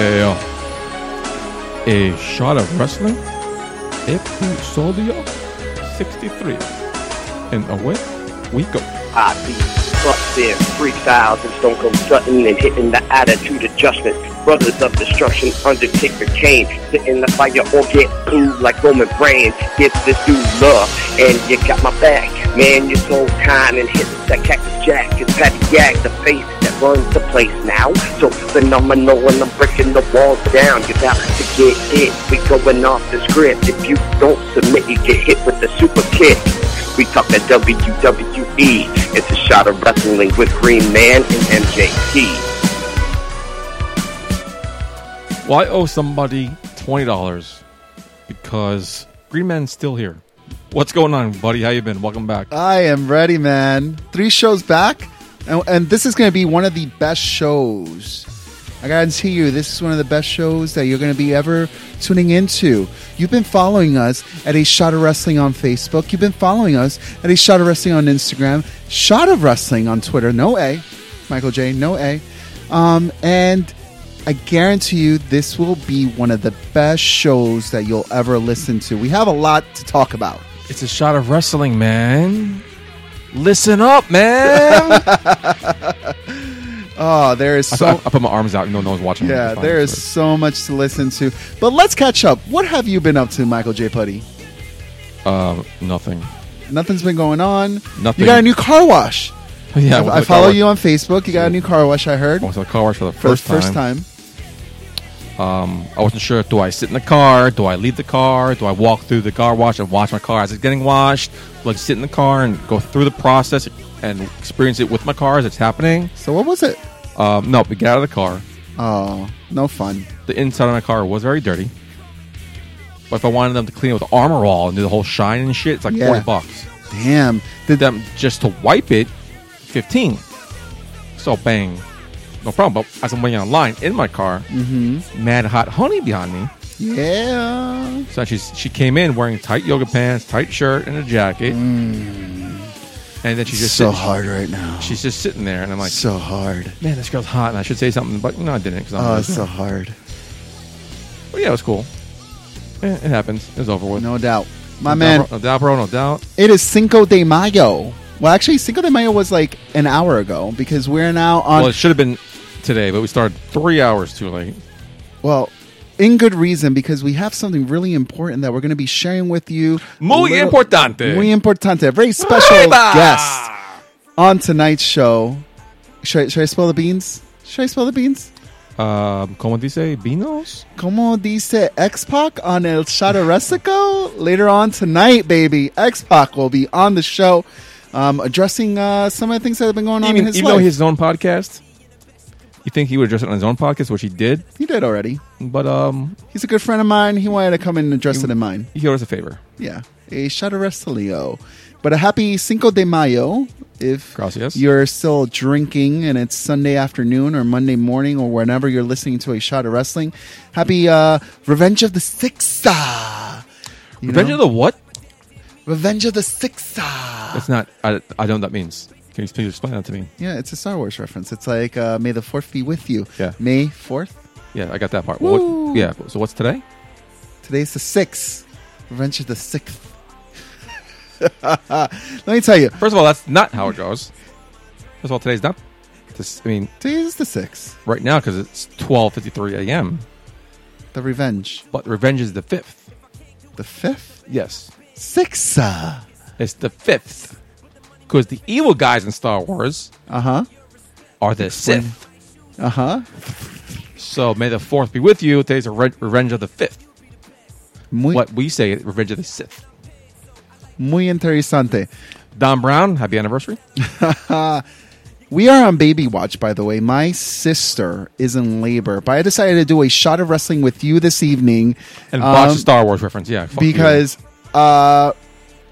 a, a shot of wrestling, episodio 63. And away we go. I be busting freestyles and Stone Cold Sutton and hitting the attitude adjustment. Brothers of Destruction, Undertaker Kane, sitting the fire or get blue like Roman Reigns. Give this dude love, and you got my back. Man, you're so kind and hitting that Cactus Jack. It's Patty Yak, the face runs the place now. So phenomenal when I'm breaking the walls down. You're about to get hit. We going off the script. If you don't submit, you get hit with the super kick. We talk that WWE. It's a shot of wrestling with Green Man and MJT. Well, I owe somebody $20 because Green Man's still here. What's going on, buddy? How you been? Welcome back. I am ready, man. Three shows back, and, and this is going to be one of the best shows. I guarantee you, this is one of the best shows that you're going to be ever tuning into. You've been following us at a Shot of Wrestling on Facebook. You've been following us at a Shot of Wrestling on Instagram. Shot of Wrestling on Twitter. No A. Michael J. No A. Um, and I guarantee you, this will be one of the best shows that you'll ever listen to. We have a lot to talk about. It's a shot of wrestling, man. Listen up, man. Oh, there is I, so I, I put my arms out. No, no one's watching. Yeah, there is but- so much to listen to. But let's catch up. What have you been up to, Michael J. Putty? Uh, nothing. Nothing's been going on. Nothing. You got a new car wash. Yeah, I, I follow you on Facebook. You got a new car wash. I heard I went to the car wash for the for first, the first time. time. Um, I wasn't sure. Do I sit in the car? Do I leave the car? Do I walk through the car wash and wash my car as it's getting washed? Do I sit in the car and go through the process and experience it with my car as it's happening? So what was it? Um, no, we get out of the car. Oh, no fun. The inside of my car was very dirty. But if I wanted them to clean it with Armor All and do the whole shine and shit, it's like Yeah. forty bucks. Damn. Did Them just to wipe it, fifteen. So bang, no problem. But as I'm waiting online in my car, Mm-hmm. mad hot honey behind me. Yeah. So she's, she came in wearing tight yoga pants, tight shirt, and a jacket. And then she's just Mm. so sitting, hard right now. She's just sitting there, and I'm like, so hard. man, this girl's hot. And I should say something, but no, I didn't. Cause I'm Oh, it's so hard. But yeah, it was cool. Eh, it happens. It's over with. No doubt. My no man, doubt, no doubt, bro. No doubt. it is Cinco de Mayo. Well, actually, Cinco de Mayo was like an hour ago because we're now on. well, it should have been today, but we started three hours too late. Well, in good reason because we have something really important that we're going to be sharing with you. Muy little- importante. Muy importante. A very special Arriba! guest on tonight's show. Should I, should I spill the beans? Should I spill the beans? Um, como dice Vinos? Como dice X-Pac on El Shadow Resico? Later on tonight, baby. X-Pac will be on the show um, addressing uh, some of the things that have been going on Even, in his even life. though his own podcast, you think he would address it on his own podcast, which he did. he did already. But um, He's a good friend of mine. He wanted to come in and address it in mine. he owed us a favor. Yeah, a Shadow Wrestlio. But a happy Cinco de Mayo if Gracias. you're still drinking and it's Sunday afternoon or Monday morning or whenever you're listening to a shot of wrestling. Happy uh, Revenge of the Sixth. ah. Revenge know? of the what? Revenge of the Sixth. ah. That's not. I, I don't know what that means. Can you please explain that to me? Yeah, it's a Star Wars reference. It's like uh, May the Fourth be with you. Yeah. May Fourth. Yeah, I got that part. Well, Woo. what, yeah. So what's today? Today's the sixth. Revenge of the Sixth. Let me tell you, First of all, that's not how it goes. First of all, today's not. This, I mean, today is the sixth. right now because it's twelve fifty three a.m. The Revenge. But Revenge is the fifth. The fifth. Yes, Sixth. Uh it's the fifth because the evil guys in Star Wars uh huh. are the Sith. Uh huh. So may the fourth be with you. Today's a re- Revenge of the fifth. Muy, What we say, Revenge of the Sith. muy interesante. Don Brown, happy anniversary. We are on baby watch, by the way. My sister is in labor, but I decided to do a shot of wrestling with you this evening And um, watch the Star Wars reference. Yeah, because uh,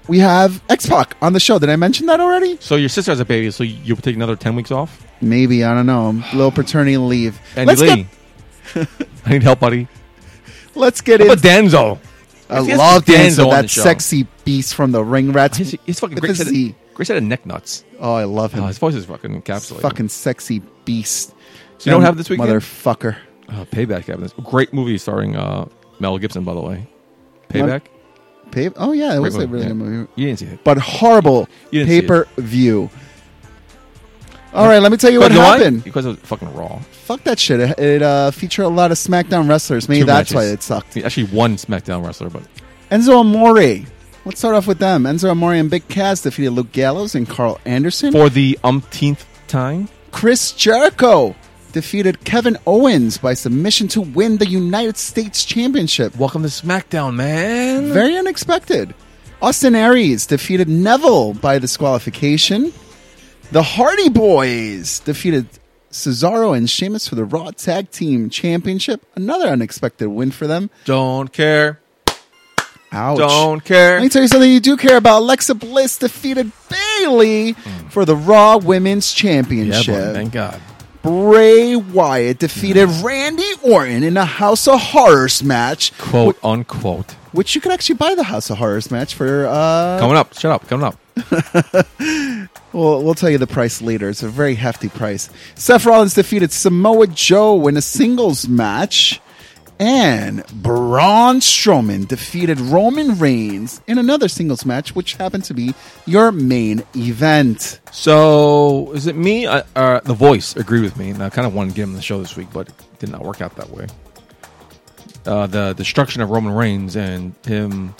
we have X Pac on the show. Did I mention that already? So your sister has a baby, so you would take another ten weeks off. Maybe I don't know. A little paternity leave. Andy let's Lee, get I need help, buddy. let's get in. about Denzel? I love Denzel Denzel, on the that show. sexy beast from the Ring Rats. He's, he's fucking with great. the Set of, Z. great set of neck nuts. Oh, I love him. Oh, his voice is fucking encapsulated. fucking sexy beast. So you don't have this weekend? motherfucker. Uh, Payback Evidence. Great movie starring uh, Mel Gibson, by the way. Payback. Pay- oh yeah, it was a really yeah. good movie. You didn't see it. But horrible You didn't see it. per view. All right, let me tell you what But know why? happened. Because it was fucking raw. Fuck that shit. It, it uh, featured a lot of SmackDown wrestlers. Maybe Two that's why it sucked. Actually one SmackDown wrestler, but Enzo Amore. Let's start off with them. Enzo Amore and Big Cass defeated Luke Gallows and Karl Anderson. for the umpteenth time. Chris Jericho defeated Kevin Owens by submission to win the United States Championship. Welcome to SmackDown, man. Very unexpected. Austin Aries defeated Neville by disqualification. The Hardy Boys defeated Cesaro and Sheamus for the Raw Tag Team Championship. Another unexpected win for them. Don't care. Ouch. Don't care. Let me tell you something you do care about. Alexa Bliss defeated Bayley mm. for the Raw Women's Yeah, Championship. boy, thank God. Bray Wyatt defeated Randy Orton in a House of Horrors match, Quote unquote. which you can actually buy the House of Horrors match for. Uh, Coming up. Shut up. Coming up. Well, we'll tell you the price later. It's a very hefty price. Seth Rollins defeated Samoa Joe in a singles match. And Braun Strowman defeated Roman Reigns in another singles match, which happened to be your main event. So, is it me? Uh, uh, the voice agreed with me, and I kind of wanted to get him on the show this week, but it did not work out that way. Uh, the destruction of Roman Reigns and him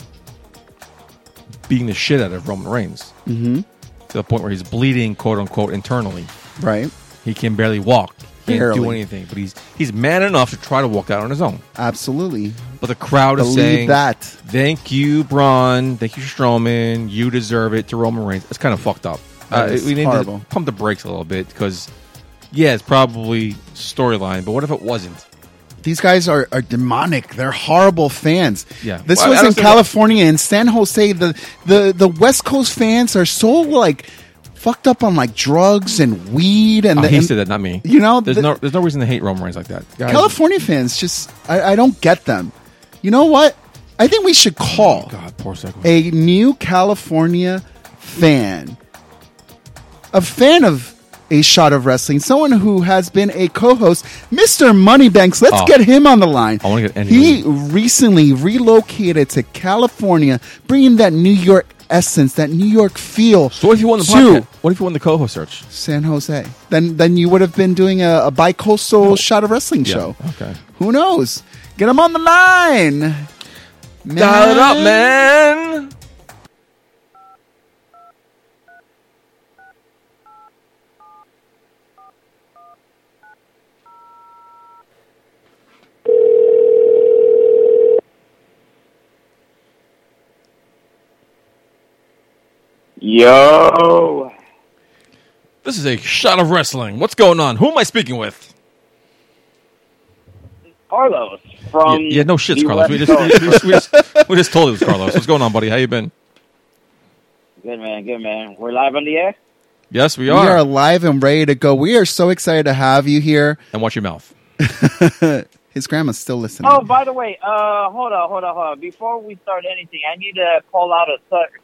beating the shit out of Roman Reigns Mm-hmm. to the point where he's bleeding, quote unquote, internally. Right? He can barely walk. Can't do anything, but he's he's man enough to try to walk out on his own. Absolutely. But the crowd is Believe saying that. Thank you, Braun. Thank you, Strowman. You deserve it to Roman Reigns. It's kind of fucked up. Uh, we need horrible. to pump the brakes a little bit because, yeah, it's probably storyline, but what if it wasn't? These guys are, are demonic. They're horrible fans. Yeah. This Well, was in California in San Jose. The, the the West Coast fans are so like fucked up on like drugs and weed and, Oh, the, he and said that, not me. You know, there's the- no there's no reason to hate Roman Reigns like that. Guys, California fans just I, I don't get them. You know what? I think we should call oh, God, poor second. a new California fan, a fan of a shot of wrestling, someone who has been a co-host, Mr. Moneybanks. Let's Oh. get him on the line. I wanna get Andy He recently relocated to California, bringing that New York essence, that New York feel. So what if you won the to podcast? What if you won the co-host search? San Jose. Then, then you would have been doing a, a bi-coastal shot of wrestling show. Okay. Who knows? Get him on the line. Dial it up, man. Yo. This is a shot of wrestling. What's going on? Who am I speaking with? Carlos from. yeah, yeah, no shit, Carlos. We West just, we, just, we, just, we just told you it was Carlos. What's going on, buddy? How you been? Good man, good man. We're live on the air. Yes, we are. We are. are live and ready to go. We are so excited to have you here. And watch your mouth. His grandma's still listening. Oh, by the way, uh, hold on, hold on, hold on. Before we start anything, I need to call out a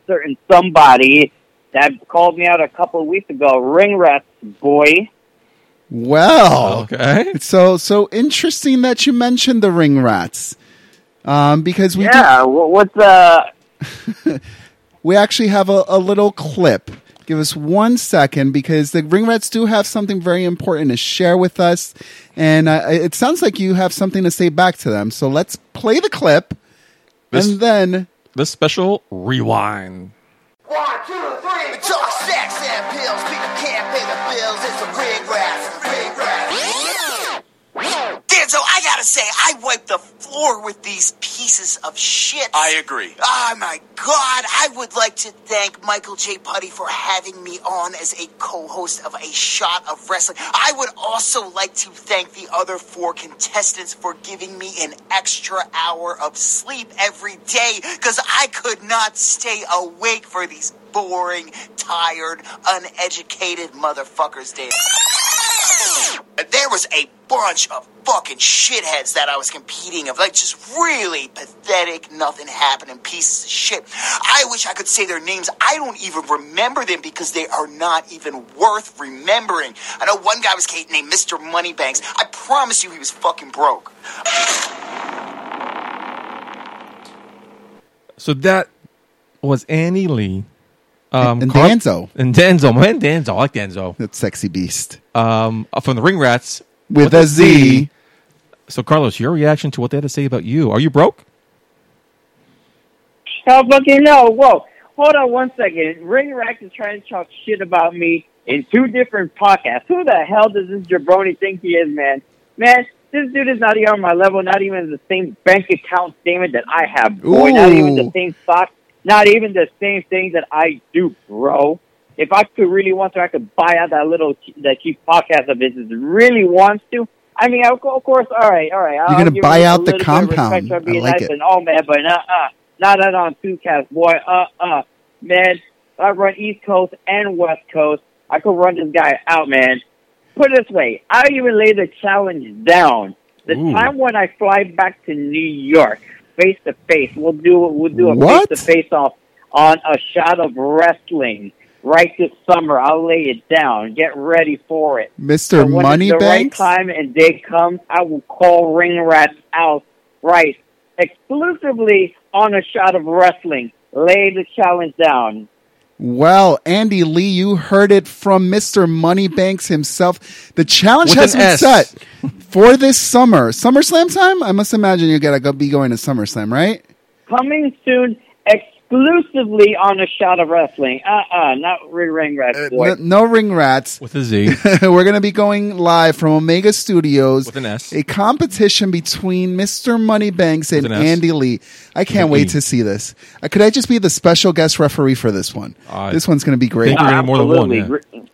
certain somebody that called me out a couple of weeks ago. Ring rats boy. Well, Okay. so so interesting that you mentioned the ring rats, um, because we yeah, wh- what's uh? we actually have a, a little clip. Give us one second because the ring rats do have something very important to share with us, and uh, it sounds like you have something to say back to them. So let's play the clip, This- and then This special rewind. One, two, three. We talk sex and pills. People can't pay the bills. It's a rig rat. Rat. I gotta say, I wiped the floor with these pieces of shit. I agree. Oh my god, I would like to thank Michael J. Putty for having me on as a co-host of A Shot of Wrestling. I would also like to thank the other four contestants for giving me an extra hour of sleep every day because I could not stay awake for these boring, tired, uneducated motherfuckers, Dan. There was a bunch of fucking shitheads that I was competing of, like just really pathetic, nothing happening pieces of shit. I wish I could say their names. I don't even remember them because they are not even worth remembering. I know one guy was Kate named Mr. Moneybanks. I promise you he was fucking broke. So that was Annie Lee. Um, and Carl- Danzo, And Denzo. Man, Denzo. I like Danzo. that sexy beast, Um, uh, from the Ring Rats. with a Z. So, Carlos, your reaction to what they had to say about you. Are you broke? Hell fucking no. Whoa. Hold on one second. Ring Rack is trying to talk shit about me in two different podcasts. Who the hell does this jabroni think he is, man? Man, this dude is not even on my level, not even the same bank account statement that I have, boy. Not even the same stock, not even the same thing that I do, bro. If I could really want to, I could buy out that little that cheap podcast of it really wants to. I mean, of course, all right, all right. You're gonna give buy out the little bit of respect compound. I like nice it. And all, man, but uh, uh, not that on two cast, boy. Uh, uh, man. I run East Coast and West Coast. I could run this guy out, man. Put it this way, I even lay the challenge down. The Ooh. time when I fly back to New York, face to face, we'll do we'll do a face to face off on a shot of wrestling right this summer. I'll lay it down. Get ready for it. Mr. And when the right time and day comes, I will call Ring Rats out right exclusively on a shot of wrestling. Lay the challenge down. Well, Andy Lee, you heard it from Mr. Moneybanks himself. The challenge With has been S. set for this summer. SummerSlam time? I must imagine you're going to be going to SummerSlam, right? Coming soon, exclusively on a shot of wrestling. Uh-uh, not Ring Ring Rats, boy. No, no ring rats. With a Z. We're going to be going live from Omega Studios. With an S. A competition between Mr. Moneybanks and an Andy Lee. I can't wait E. to see this. Uh, could I just be the special guest referee for this one? Uh, this one's going to be great. Thank you. You're more than one, Absolutely.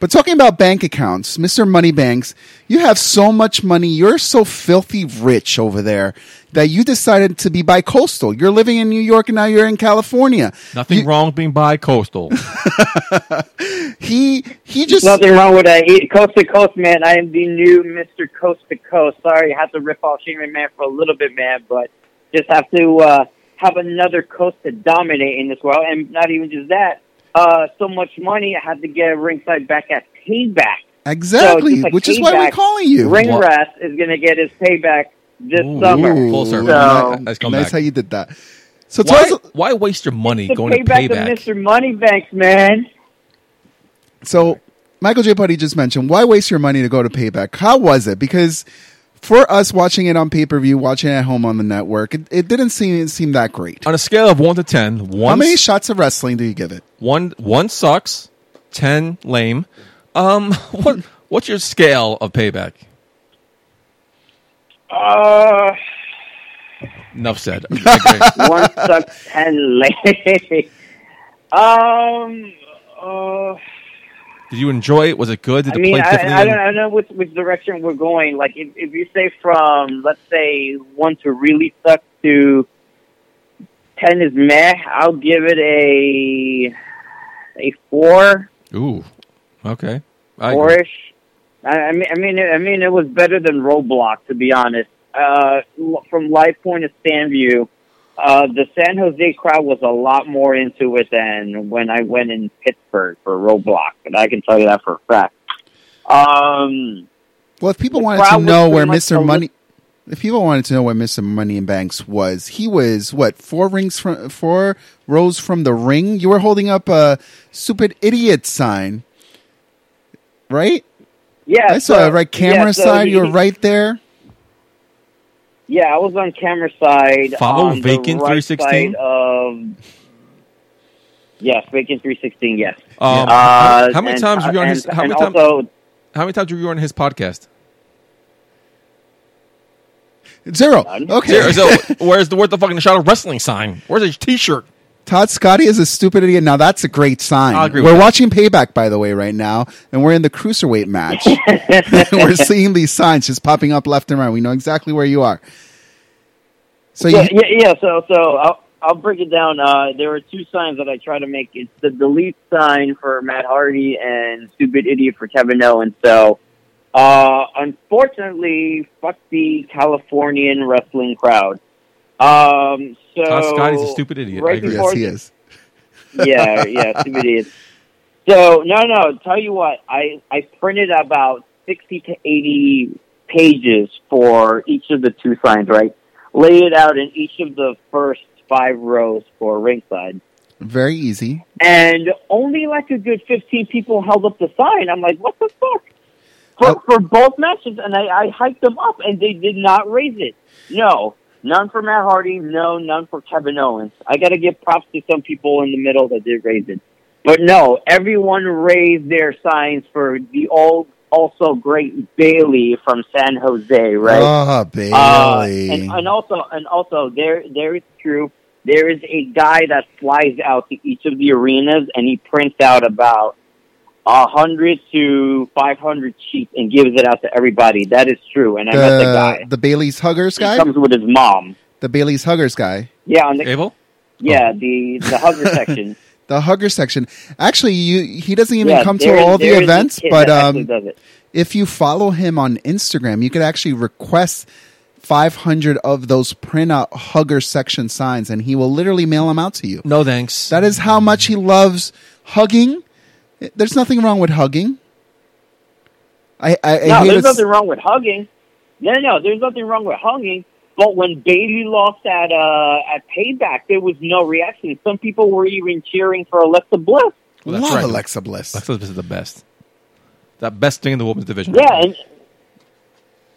But talking about bank accounts, Mr. Moneybanks, you have so much money. You're so filthy rich over there that you decided to be bi-coastal. You're living in New York and now you're in California. Nothing You- wrong with being bi-coastal. He he just Nothing wrong with that. Coast to coast, man. I am the new Mr. Coast to Coast. Sorry, I had to rip off Shane Man for a little bit, man, but just have to uh, have another coast to dominate in this world. And not even just that. Uh, so much money, I had to get ringside back at Payback. exactly, So like which is why we're calling you. Ring What? Rat is going to get his payback this Ooh. summer. Full circle. So, Nice nice back. how you did that. So Why, us, why waste your money the going to payback to payback? Mr. Moneybanks, man. so Michael J. Putty just mentioned why waste your money to go to payback? How was it? Because for us watching it on pay per view, watching it at home on the network, it, it didn't seem seem that great. On a scale of one to ten, one How many shots of wrestling do you give it? one one sucks, ten lame. Um, what what's your scale of payback? Uh, Enough said. One sucks ten lame. um, uh, Did you enjoy it? Was it good? Did I it mean, play I? I don't, I don't know which, which direction we're going. Like, if, if you say from, let's say, one to really suck to ten is meh, I'll give it a a four, Ooh, okay. I four-ish. I, I mean, I mean, I mean, it was better than Roadblock, to be honest. Uh, from Live Point of Sandview, uh, the San Jose crowd was a lot more into it than when I went in Pittsburgh for Roadblock, and I can tell you that for a fact. Um, Well, if people wanted to know where li- Money, if people wanted to know where Mr. Money and Banks was, he was what four rings from four rows from the ring. You were holding up a stupid idiot sign, right? yeah, I saw so- a right camera yeah, so side. he- you were right there. Yeah, I was on camera side. Follow on Vacant 316? side yes, Vacant three sixteen. Yes. Um, Uh, how many and- times were you on and- his? How many times? How many times were you on his podcast? Zero. None. Okay. So, where's the where's the fucking shot of wrestling sign? Where's his T-shirt? Todd Scotty is a stupid idiot. Now that's a great sign. I'll agree we're that. watching Payback, by the way, right now, and we're in the cruiserweight match. we're seeing these signs just popping up left and right. We know exactly where you are. So yeah, you, yeah, yeah. So, so, uh, I'll break it down. Uh, there were two signs that I try to make. It's the delete sign for Matt Hardy and stupid idiot for Kevin Owens. So, uh, unfortunately, fuck the Californian wrestling crowd. Um, so Todd Scotty's a stupid idiot. I Right agree. Yes, he is. yeah, yeah, stupid idiots. So no, no. Tell you what, I I printed about sixty to eighty pages for each of the two signs. Right, lay it out in each of the first five rows for ringside, Very easy. and only like a good fifteen people held up the sign. I'm like, what the fuck? For, Oh. for both matches, and I, I hiked them up, and they did not raise it. No, none for Matt Hardy. No, none for Kevin Owens. I got to give props to some people in the middle that did raise it. But no, everyone raised their signs for the old, also great Bayley from San Jose, right? Oh, Uh, Bayley. and, and also, and also, there, there is true. There is a guy that flies out to each of the arenas, and he prints out about a hundred to five hundred sheets and gives it out to everybody. That is true, and I met the guy. the, the Bayley's Huggers He guy? comes with his mom. The Bayley's Huggers guy. Yeah, on the Abel? yeah the the hugger section. The Hugger section. Actually, you he doesn't even yeah, come to there is- all the there is a events, but um, if you follow him on Instagram, you could actually request 500 of those printout Hugger section signs, and he will literally mail them out to you. No thanks. That is how much he loves hugging. There's nothing wrong with hugging. I, I, I No, hate there's nothing wrong with hugging. No, no, there's nothing wrong with hugging. But when Bayley lost at uh, at Payback, there was no reaction. Some people were even cheering for Alexa Bliss. Well, that's love right. Alexa Bliss. Alexa Bliss is the best. The best thing in the women's division. Yeah, and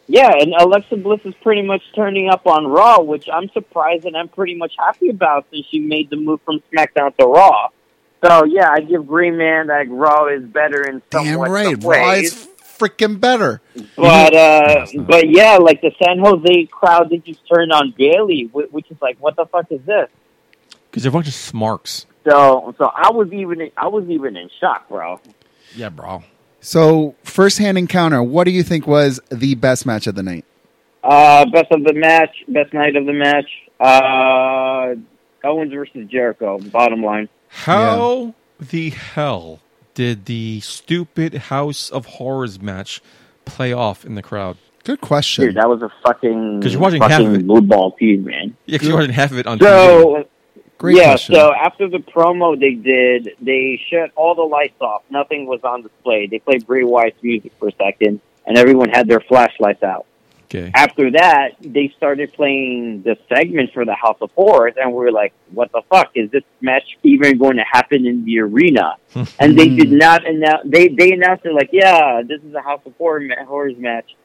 yeah, and Alexa Bliss is pretty much turning up on Raw, which I'm surprised and I'm pretty much happy about since she made the move from SmackDown to Raw. So yeah, I give Green Man that Raw is better in some Damn right. some Raw is freaking better. But uh, it's not. but yeah, like the San Jose crowd, they just turned on Bayley, which is like, what the fuck is this? Because they're a bunch of smarks. So so I was even I was even in shock, bro. Yeah, bro. So, first hand encounter, what do you think was the best match of the night? Uh, best of the match, best night of the match. Uh, Owens versus Jericho. Bottom line. How the hell did the stupid House of Horrors match play off in the crowd? Good question. Dude, that was a fucking because you're watching half of fucking it. blue ball feud, man. Yeah, because you already half of it on TV. So Great yeah, question. so after the promo they did, they shut all the lights off. Nothing was on display. They played Bray Wyatt's music for a second, and everyone had their flashlights out. Okay. After that, they started playing the segment for the House of Horrors, and we were like, "What the fuck is this match even going to happen in the arena?" and they did not announce. They they announced it like, "Yeah, this is a House of Horror Horrors match,"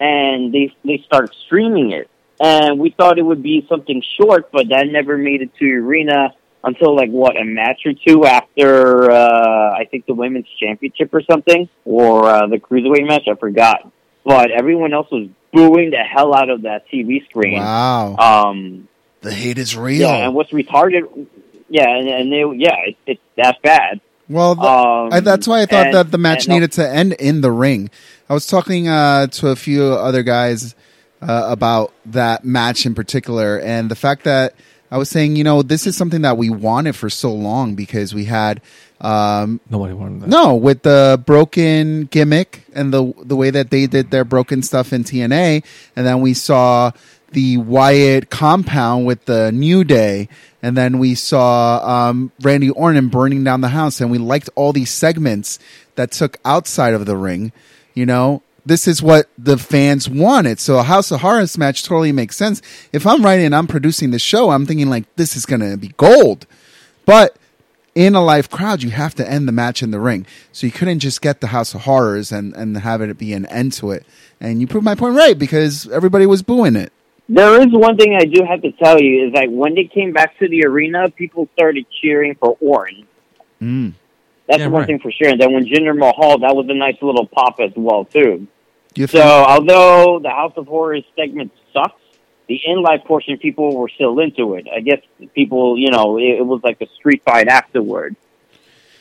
and they they started streaming it. And we thought it would be something short, but that never made it to the arena until like what a match or two after uh, I think the women's championship or something, or uh, the cruiserweight match. I forgot, but everyone else was booing the hell out of that TV screen. wow. Um, the hate is real. yeah, and what's retarded? Yeah, and, and they, yeah, it, it's that bad. well, th- Um, I, that's why I thought and- that the match needed to end in the ring. I was talking uh, to a few other guys uh, about that match in particular, and the fact that I was saying, you know, this is something that we wanted for so long because we had um, Nobody wanted that. no with the broken gimmick and the the way that they did their broken stuff in TNA, and then we saw the Wyatt compound with the New Day, and then we saw um, Randy Orton burning down the house, and we liked all these segments that took outside of the ring. You know, this is what the fans wanted. So a House of Horrors match totally makes sense. If I'm writing and I'm producing the show, I'm thinking like this is gonna be gold, but in a live crowd, you have to end the match in the ring. So you couldn't just get the House of Horrors and, and have it be an end to it. And you proved my point right because everybody was booing it. There is one thing I do have to tell you is like when they came back to the arena, people started cheering for Orton. Mm. That's Yeah, one right. thing for sure. And then when Jinder Mahal, that was a nice little pop as well too. Do you So think, although the House of Horrors segment sucks, the in live portion people were still into it. I guess people, you know, it, it was like a street fight afterward.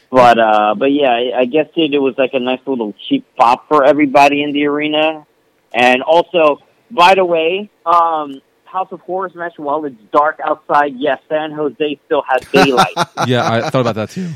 But uh but yeah, I- I guess it, it was like a nice little cheap pop for everybody in the arena. And also, by the way, um House of Horrors match while it's dark outside, yes, San Jose still has daylight. yeah, I thought about that too.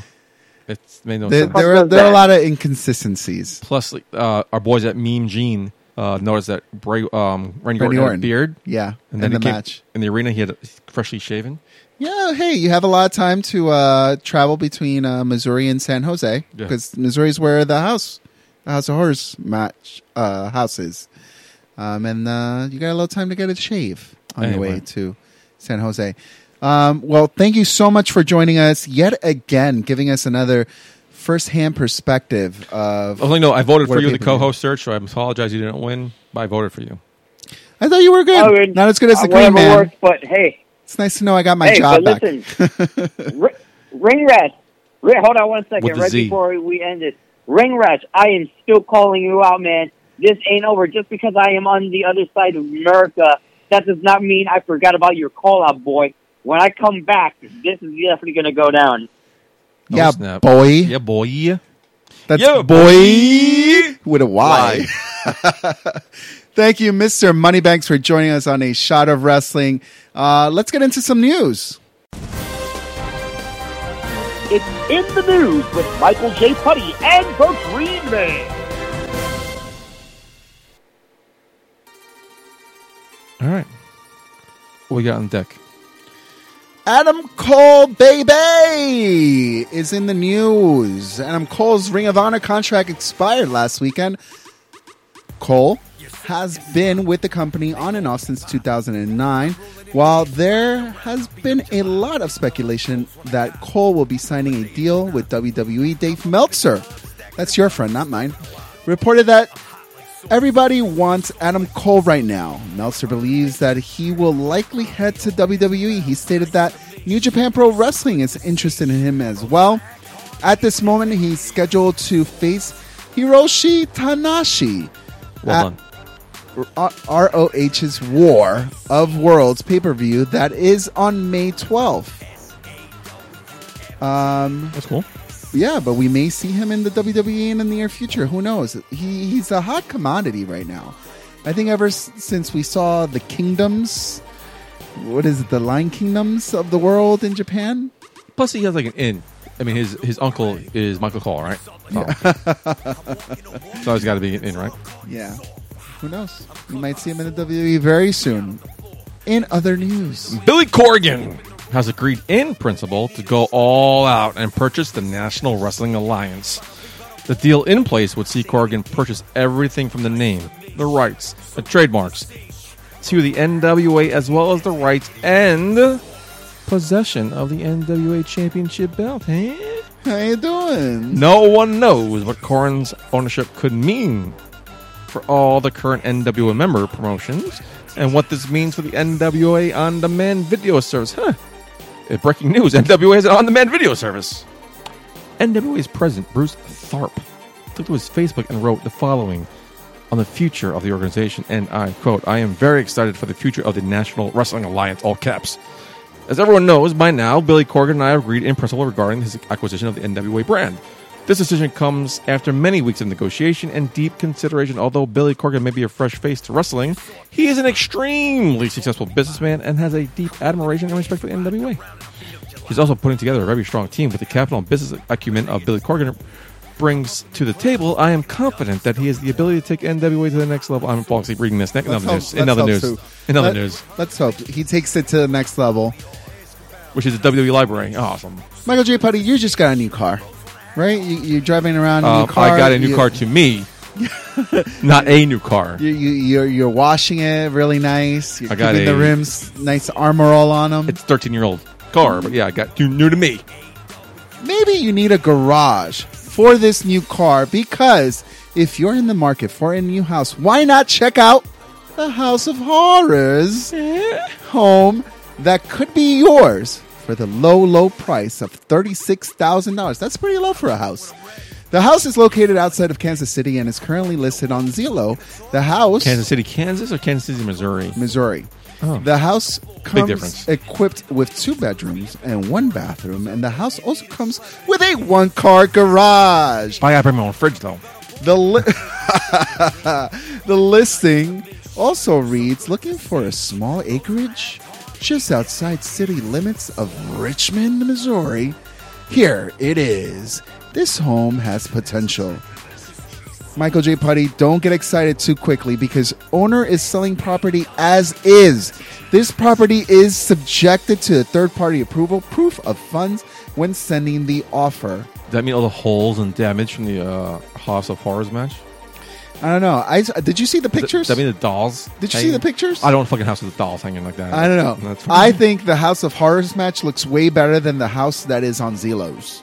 It's made no There, sense. there, are, there are a lot of inconsistencies. Plus, uh, our boys at Meme Gene uh, noticed that Bray, um, Randy, Randy Orton had a Orton. beard. Yeah, And in then the he came- match. in the arena, he had freshly shaven. Yeah, hey, you have a lot of time to uh, travel between uh, Missouri and San Jose Yeah. because Missouri's where the house, the House of Horrors match uh, house is, um, and uh, you got a little time to get a shave on your Anyway. way to San Jose. Um, well, thank you so much for joining us yet again, giving us another first-hand perspective of. Only no, I voted for you in the co-host search, so I apologize you didn't win, but I voted for you. I thought you were good, I mean, not as good as the uh, Green Man. works, but hey, It's nice to know I got my hey, job but back. listen, R- Ring Rat, Ri- hold on one second, right Z. before we end this. Ring Rat, I am still calling you out, man. This ain't over. Just because I am on the other side of America, that does not mean I forgot about your call out, boy. When I come back, this is definitely going to go down. Oh, yeah, snap. boy. Yeah, boy. That's Yeah, boy with a Y. Thank you, Mr. Moneybanks, for joining us on a shot of wrestling. Uh, let's get into some news. It's in the news with Michael J. Putty and the Green Man. All right. What we got on deck? Adam Cole, baby, is in the news. Adam Cole's Ring of Honor contract expired last weekend. Cole has been with the company on and off since 2009. While there has been a lot of speculation that Cole will be signing a deal with WWE, Dave Meltzer, that's your friend, not mine, reported that Everybody wants Adam Cole right now. Meltzer believes that he will likely head to WWE. He stated that New Japan Pro Wrestling is interested in him as well. At this moment, he's scheduled to face Hiroshi Tanahashi. Well ROH's War of Worlds pay per view that is on May 12th. Um, That's cool. Yeah, but we may see him in the WWE in the near future. Who knows? He he's a hot commodity right now. I think ever s- since we saw the kingdoms, what is it, the Lion Kingdoms of the world in Japan? Plus, he has like an in. I mean, his his uncle is Michael Cole, right? Oh. so he's got to be an in, right? Yeah. Who knows? We might see him in the WWE very soon. In other news, Billy Corgan has agreed in principle to go all out and purchase the National Wrestling Alliance. The deal in place would see Corgan purchase everything from the name, the rights, the trademarks, to the NWA as well as the rights and possession of the NWA Championship belt. Hey, how you doing? No one knows what Corgan's ownership could mean for all the current NWA member promotions and what this means for the NWA on demand video service. Huh. Uh, Breaking news NWA has an on demand video service. NWA's president, Bruce Tharpe, took to his Facebook and wrote the following on the future of the organization. And I quote, I am very excited for the future of the National Wrestling Alliance, all caps. As everyone knows by now, Billy Corgan and I agreed in principle regarding his acquisition of the NWA brand. This decision comes after many weeks of negotiation and deep consideration. Although Billy Corgan may be a fresh face to wrestling, he is an extremely successful businessman and has a deep admiration and respect for the NWA. He's also putting together a very strong team with the capital and business acumen of Billy Corgan brings to the table. I am confident that he has the ability to take NWA to the next level. I'm falsely reading this. In Let's other hope- news, in other news, so. in other Let- news, Let's hope he takes it to the next level. which is the WWE library. Awesome. Michael J. Putty, you just got a new car, right? You, you're driving around a Um, new car. I got a new you, car to me, not a new car. You, you, you're, you're washing it really nice. You're I got a- the rims nice armor all on them. It's 13 year old car, but yeah, I got too new to me. Maybe you need a garage for this new car because if you're in the market for a new house, why not check out the House of Horrors home that could be yours for the low, low price of $36,000. That's pretty low for a house. The house is located outside of Kansas City and is currently listed on Zillow. The house Kansas City, Kansas, or Kansas City, Missouri? Missouri. Oh. The house comes equipped with two bedrooms and one bathroom, and the house also comes with a one car garage. I gotta bring my own fridge though. The li- the listing also reads looking for a small acreage just outside city limits of Richmond, Missouri. Here it is. This home has potential. Michael J. Putty, don't get excited too quickly because owner is selling property as is. This property is subjected to third party approval, proof of funds when sending the offer. Does that mean all the holes and damage from the uh, House of Horrors match? I don't know. I did you see the pictures? Does that mean the dolls? Did you see hanging? the pictures? I don't fucking house with the dolls hanging like that. I don't know. That's fine. I think the House of Horrors match looks way better than the house that is on Zillow's.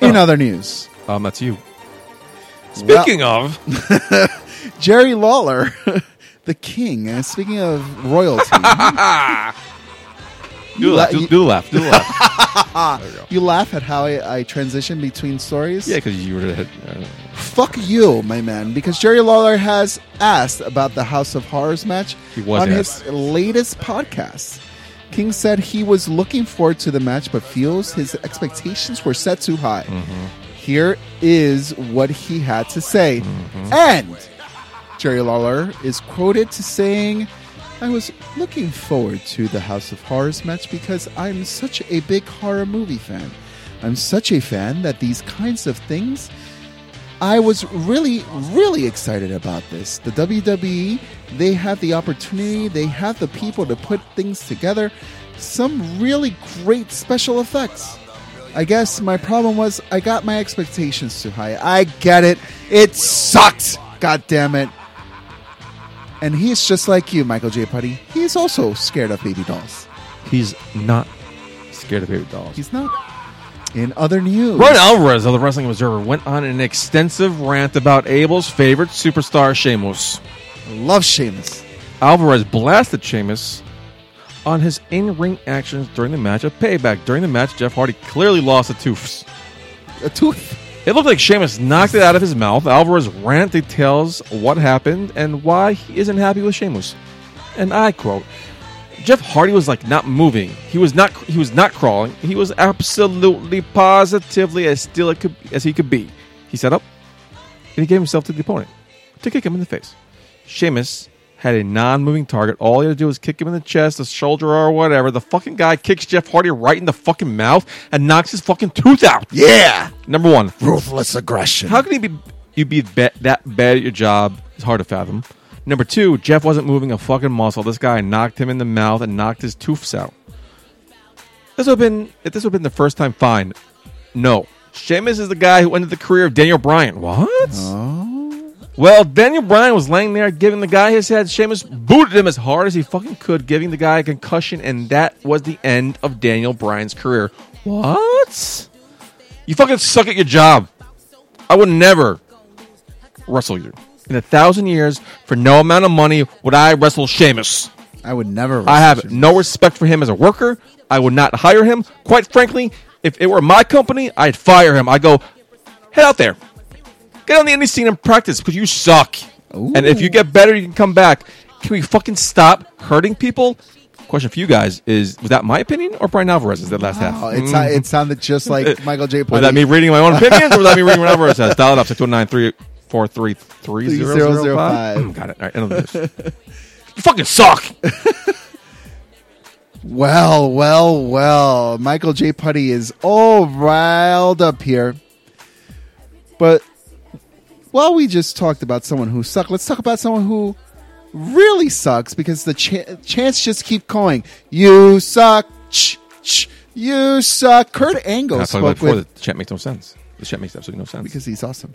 In Oh. other news, um, that's you. Speaking of, Jerry Lawler, the king. Uh, speaking of royalty, do the la- laugh. Do, you- do the laugh. Do the laugh. there we go. you laugh at how I, I transition between stories. Yeah, because you were. Uh, Fuck you, my man, because Jerry Lawler has asked about the House of Horrors match on asked. his latest podcast. King said he was looking forward to the match, but feels his expectations were set too high. Mm-hmm. Here is what he had to say. Mm-hmm. And Jerry Lawler is quoted to saying, I was looking forward to the House of Horrors match because I'm such a big horror movie fan. I'm such a fan that these kinds of things I was really, really excited about this. The WWE, they have the opportunity, they have the people to put things together. Some really great special effects. I guess my problem was I got my expectations too high. I get it. It sucks. God damn it. And he's just like you, Michael J. Putty. He's also scared of baby dolls. he's not scared of baby dolls. He's not. In other news, Bryan Alvarez of the Wrestling Observer went on an extensive rant about Abel's favorite superstar, Sheamus. love Sheamus. Alvarez blasted Sheamus on his in-ring actions during the match of Payback. During the match, Jeff Hardy clearly lost a tooth. A tooth. It looked like Sheamus knocked it out of his mouth. Alvarez rant details what happened and why he isn't happy with Sheamus. And I quote: Jeff Hardy was like not moving. He was not. He was not crawling. He was absolutely, positively as still could, as he could be. He set up, and he gave himself to the opponent to kick him in the face. Sheamus had a non-moving target. All he had to do was kick him in the chest, the shoulder, or whatever. The fucking guy kicks Jeff Hardy right in the fucking mouth and knocks his fucking tooth out. Yeah. Number one, Ruthless aggression. how can you be you be that bad at your job? It's hard to fathom. Number two, Jeff wasn't moving a fucking muscle. This guy knocked him in the mouth and knocked his tooths out. This would have been if this would have been the first time, fine. No, Sheamus is the guy who ended the career of Daniel Bryan. What? Well, Daniel Bryan was laying there giving the guy his head. Sheamus booted him as hard as he fucking could, giving the guy a concussion, and that was the end of Daniel Bryan's career. What? You fucking suck at your job. I would never wrestle you. In a thousand years, for no amount of money, would I wrestle Sheamus. I would never. I have wrestle no respect for him as a worker. I would not hire him. Quite frankly, if it were my company, I'd fire him. I go, head out there, get on the indie scene and practice because you suck. And if you get better, you can come back. Can we fucking stop hurting people? Question for you guys is: Was that my opinion or Bryan Alvarez's? That last half. Oh, it's, mm. it sounded just like Michael J. Was that me reading my own opinions, or was that me reading what Alvarez says? Dial it up six one nine three four three three zero zero five. Got it. All right, end of this. You fucking suck. Well, well, well. Michael J. Putty is all riled up here. But while we just talked about someone who sucked, let's talk about someone who really sucks because the ch- chants just keep going. You suck. Ch- ch- you suck. Kurt Angle spoke before. with The chat makes no sense. The chat makes absolutely no sense. because he's awesome.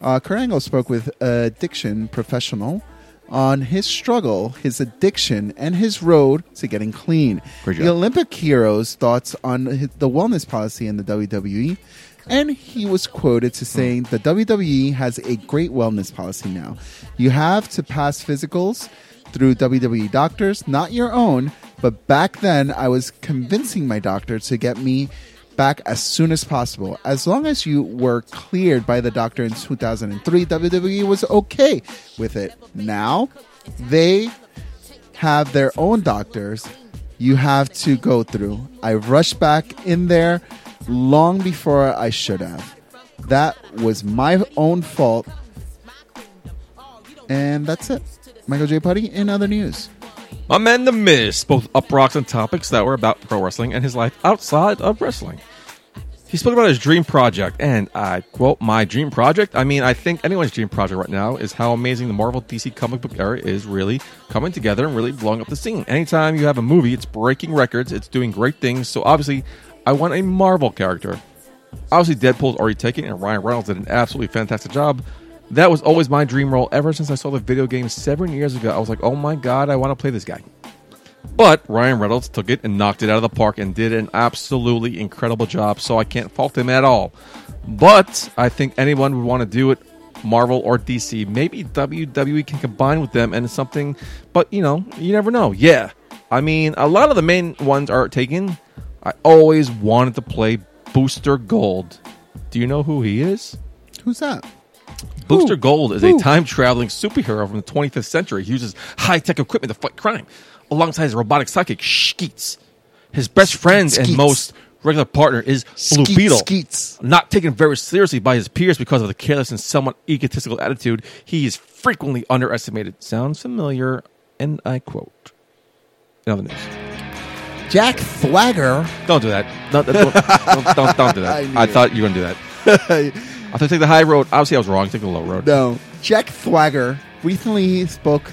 Uh, Kurt Angle spoke with addiction professional on his struggle, his addiction, and his road to getting clean. The. Olympic hero's thoughts on his, the wellness policy in the WWE, and he was quoted to saying the WWE has a great wellness policy now. You have to pass physicals through WWE doctors, not your own. But back then, I was convincing my doctor to get me back as soon as possible. As long as you were cleared by the doctor in 2003, WWE was okay with it. Now, they have their own doctors you have to go through. I rushed back in there long before I should have. That was my own fault. And that's it. Michael J. Putty, in other news. My man, The Miz, both up rocks and topics that were about pro wrestling and his life outside of wrestling. He spoke about his dream project, and I quote, My dream project? I mean, I think anyone's dream project right now is how amazing the Marvel DC comic book era is really coming together and really blowing up the scene. Anytime you have a movie, it's breaking records, it's doing great things, so obviously, I want a Marvel character. Obviously, Deadpool's already taken, and Ryan Reynolds did an absolutely fantastic job. That was always my dream role ever since I saw the video game seven years ago. I was like, oh my god, I want to play this guy. But Ryan Reynolds took it and knocked it out of the park and did an absolutely incredible job, so I can't fault him at all. But I think anyone would want to do it, Marvel or DC. Maybe WWE can combine with them and something, but you know, you never know. Yeah. I mean, a lot of the main ones are taken. I always wanted to play Booster Gold. Do you know who he is? Who's that? Booster Who? Gold is Who? a time traveling superhero from the 25th century. He uses high tech equipment to fight crime alongside his robotic sidekick, Skeets. His best friend Skeets. and most regular partner is Blue Skeet Beetle. Skeets. Not taken very seriously by his peers because of the careless and somewhat egotistical attitude, he is frequently underestimated. Sounds familiar, and I quote. In other news. Jack Thwagger. Don't do that. Don't, don't, don't, don't do that. I I, thought you were going to do that. I thought take the high road. Obviously, I was wrong. Take the low road. No. Jack Thwagger recently spoke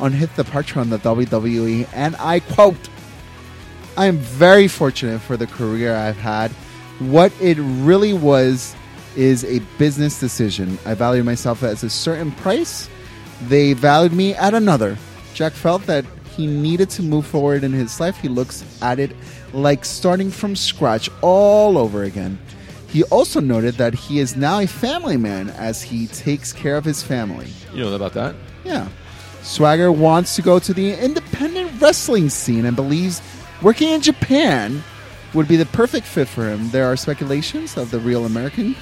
on Hit the Departure on the WWE, and I quote, I am very fortunate for the career I've had. What it really was is a business decision. I valued myself at a certain price. They valued me at another. Jack felt that he needed to move forward in his life. He looks at it like starting from scratch all over again. He also noted that he is now a family man as he takes care of his family. You know about that? Yeah. Swagger wants to go to the independent wrestling scene and believes working in Japan would be the perfect fit for him. There are speculations of the real American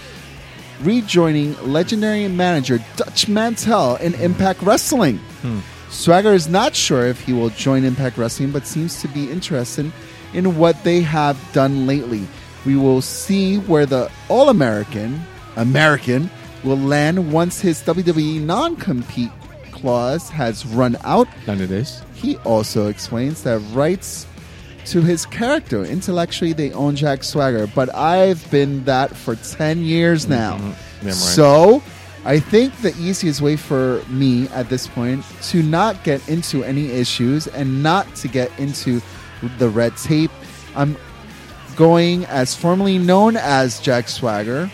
rejoining legendary manager Dutch Mantell in Impact Wrestling. Hmm. Swagger is not sure if he will join Impact Wrestling, but seems to be interested in what they have done lately. We will see where the All American American will land once his WWE non compete clause has run out. 90 days. He also explains that rights to his character. Intellectually, they own Jack Swagger, but I've been that for 10 years now. Yeah, right. So, I think the easiest way for me at this point to not get into any issues and not to get into the red tape, I'm going as formerly known as Jack Swagger.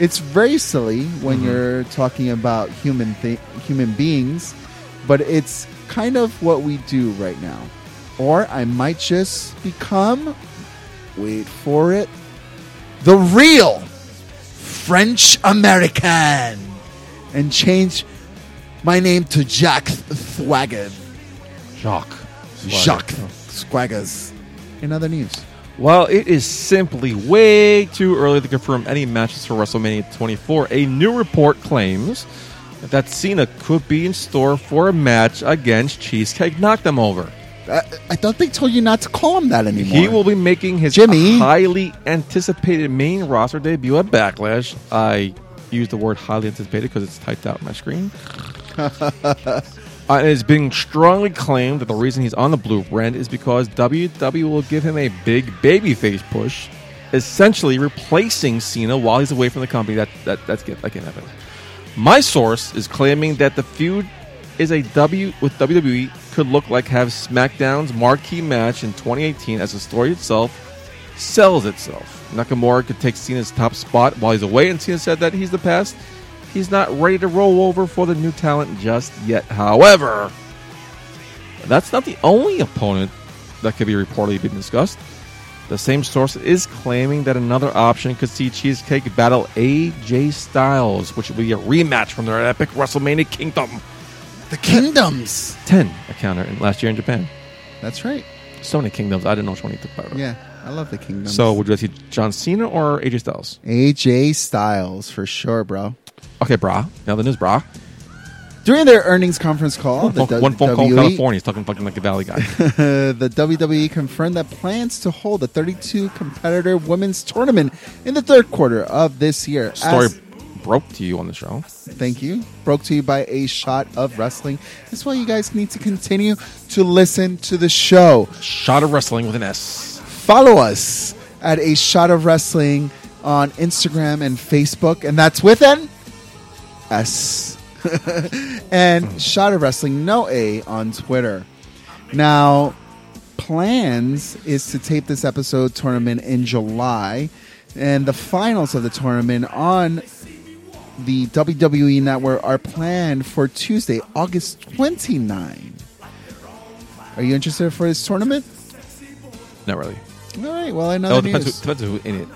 It's very silly when Mm-hmm. you're talking about human thi- human beings, but it's kind of what we do right now. Or I might just become, wait for it, the real French American and change my name to Jack Thwagger. Jacques. Jacques Squaggers. In other news. Well, it is simply way too early to confirm any matches for WrestleMania 24. A new report claims that Cena could be in store for a match against Cheesecake Knock Them Over. I, I thought they told you not to call him that anymore. He will be making his Jimmy. highly anticipated main roster debut at Backlash. I use the word highly anticipated because it's typed out on my screen. uh, and it's being strongly claimed that the reason he's on the blue brand is because WWE will give him a big babyface push, essentially replacing Cena while he's away from the company. That that that's that can't happen. My source is claiming that the feud is a W with WWE could look like have SmackDown's marquee match in 2018 as the story itself sells itself. Nakamura could take Cena's top spot while he's away, and Cena said that he's the past. He's not ready to roll over for the new talent just yet. However, that's not the only opponent that could be reportedly being discussed. The same source is claiming that another option could see Cheesecake battle AJ Styles, which would be a rematch from their epic WrestleMania Kingdom the Kingdoms. 10 encounter in last year in Japan. That's right. So many kingdoms, I didn't know which one he took part. Yeah, I love the Kingdoms. So, would you like to see John Cena or AJ Styles? AJ Styles for sure, bro. Okay, brah. Now the news, brah. During their earnings conference call, the Phone- one phone call, WWE California. He's talking fucking like a valley guy. the WWE confirmed that plans to hold a 32 competitor women's tournament in the third quarter of this year. Story As- broke to you on the show. Thank you. Broke to you by a shot of wrestling. That's why you guys need to continue to listen to the show. Shot of wrestling with an S. Follow us at a shot of wrestling on Instagram and Facebook, and that's with an S. and shot of wrestling, no A on Twitter. Now, plans is to tape this episode tournament in July, and the finals of the tournament on the WWE Network are planned for Tuesday, August 29. Are you interested for this tournament? Not really. All right. Well, in other depends, news, who, depends who in it.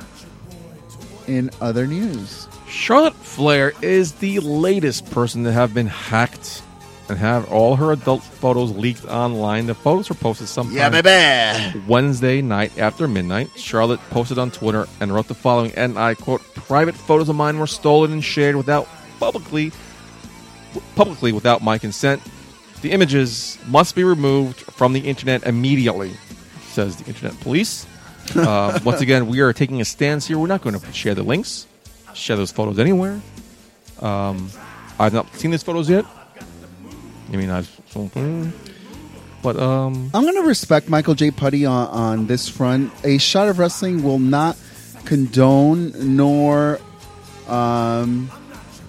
in other news, Charlotte Flair is the latest person to have been hacked and have all her adult photos leaked online. The photos were posted sometime Wednesday night after midnight. Charlotte posted on Twitter and wrote the following, and I quote: "Private photos of mine were stolen and shared without publicly, publicly without my consent. The images must be removed from the internet immediately," says the Internet Police. Uh, once again, we are taking a stance here. We're not going to share the links, share those photos anywhere. Um, I've not seen these photos yet. I mean, I've, but um, I'm going to respect Michael J. Putty on, on this front. A shot of wrestling will not condone nor um,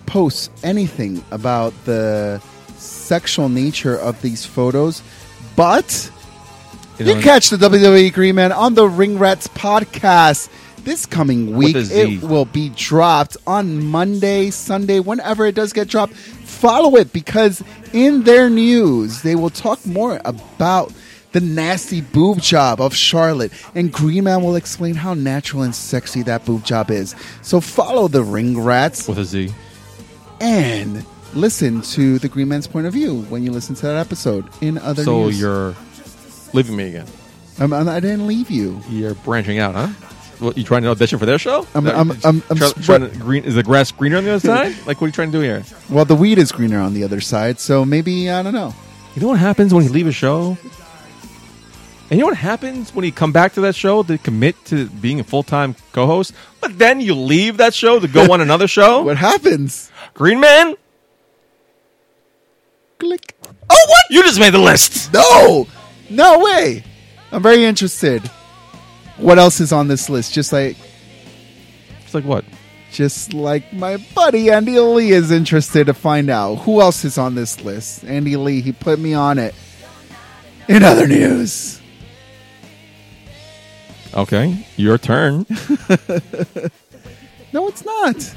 post anything about the sexual nature of these photos, but you you know, can catch the WWE Green Man on the Ring Rats podcast this coming week. It will be dropped on Monday, Sunday, whenever it does get dropped. Follow it because in their news, they will talk more about the nasty boob job of Charlotte, and Green Man will explain how natural and sexy that boob job is. So follow the Ring Rats with a Z. and listen to the Green Man's point of view when you listen to that episode. In other So news, you're leaving me again. I'm, I'm, I didn't leave you. You're branching out, huh? What you trying to audition for their show? I'm- I'm- I'm- I'm try- trying to green. Is the grass greener on the other side? Like, what are you trying to do here? Well, the weed is greener on the other side, so maybe I don't know. You know what happens when you leave a show? And you know what happens when you come back to that show to commit to being a full time co host, but then you leave that show to go on another show? What happens? Green Man? Click. Oh, what? You just made the list. No, no way. I'm very interested. What else is on this list? Just like, It's like what? just like my buddy Andy Lee is interested to find out who else is on this list. Andy Lee, he put me on it. In other news, Okay, your turn. no, it's not.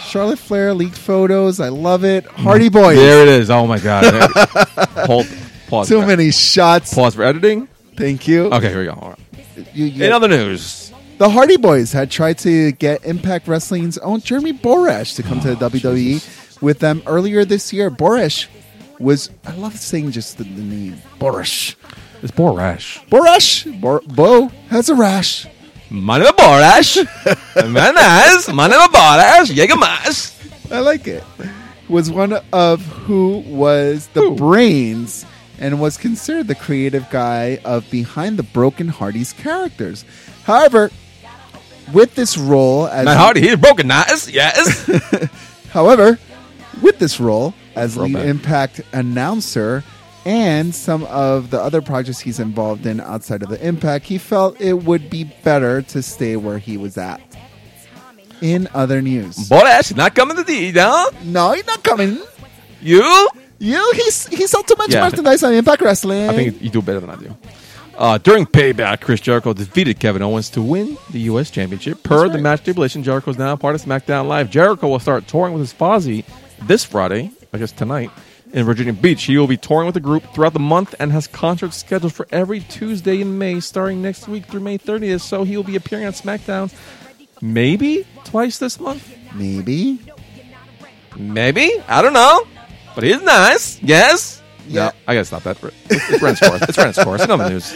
Charlotte Flair leaked photos. I love it. Hardy mm, Boys. There it is. Oh my god. Hold, pause. Too for- many shots. Pause for editing. Thank you. Okay, here we go. All right. You- you- In other news, The Hardy Boys had tried to get Impact Wrestling's own Jeremy Borash to come to oh, the WWE with them earlier this year. Borash was, I love saying just the, the name Borash. it's Borash. Borash! Bor- Bo has a rash. My name is Borash. My name is my name is Borash. Jägermas. I like it. Was one of who was the brains and was considered the creative guy of behind the Broken Hardy's characters. However, with this role as Matt Hardy, he's broken nice. Yes. However, with this role as lead Throwback. Impact announcer and some of the other projects he's involved in outside of the Impact, he felt it would be better to stay where he was at. In other news, Borash not coming to the no. no, he's not coming. You? You, he's he sold too much Yeah. merchandise on Impact Wrestling. I think you do better than I do. Uh, during Payback, Chris Jericho defeated Kevin Owens to win the U.S. Championship. Per the match stipulation, Jericho is now part of SmackDown Live. Jericho will start touring with his Fozzy this Friday, I guess tonight, in Virginia Beach. He will be touring with the group throughout the month and has concerts scheduled for every Tuesday in May, starting next week through May 30th. So he will be appearing on SmackDown maybe twice this month. maybe. Maybe. I don't know. But he's nice. Yes. Yeah. No, I gotta stop that. It's, it's Brent's course. It's Brent's course. No news.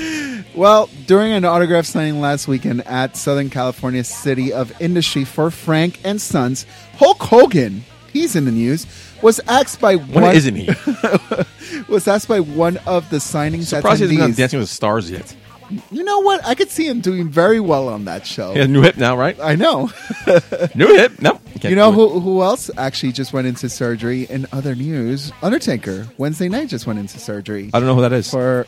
Well, during an autograph signing last weekend at Southern California City of Industry for Frank and Sons, Hulk Hogan, he's in the news, was asked by When one, isn't he? was asked by one of the signings Surprised he hasn't been. Dancing with the Stars yet. You know what? I could see him doing very well on that show. He has a new hip now, right? I know. New hip. No. you know who who else actually just went into surgery? In other news, Undertaker Wednesday night just went into surgery I don't know who that is. for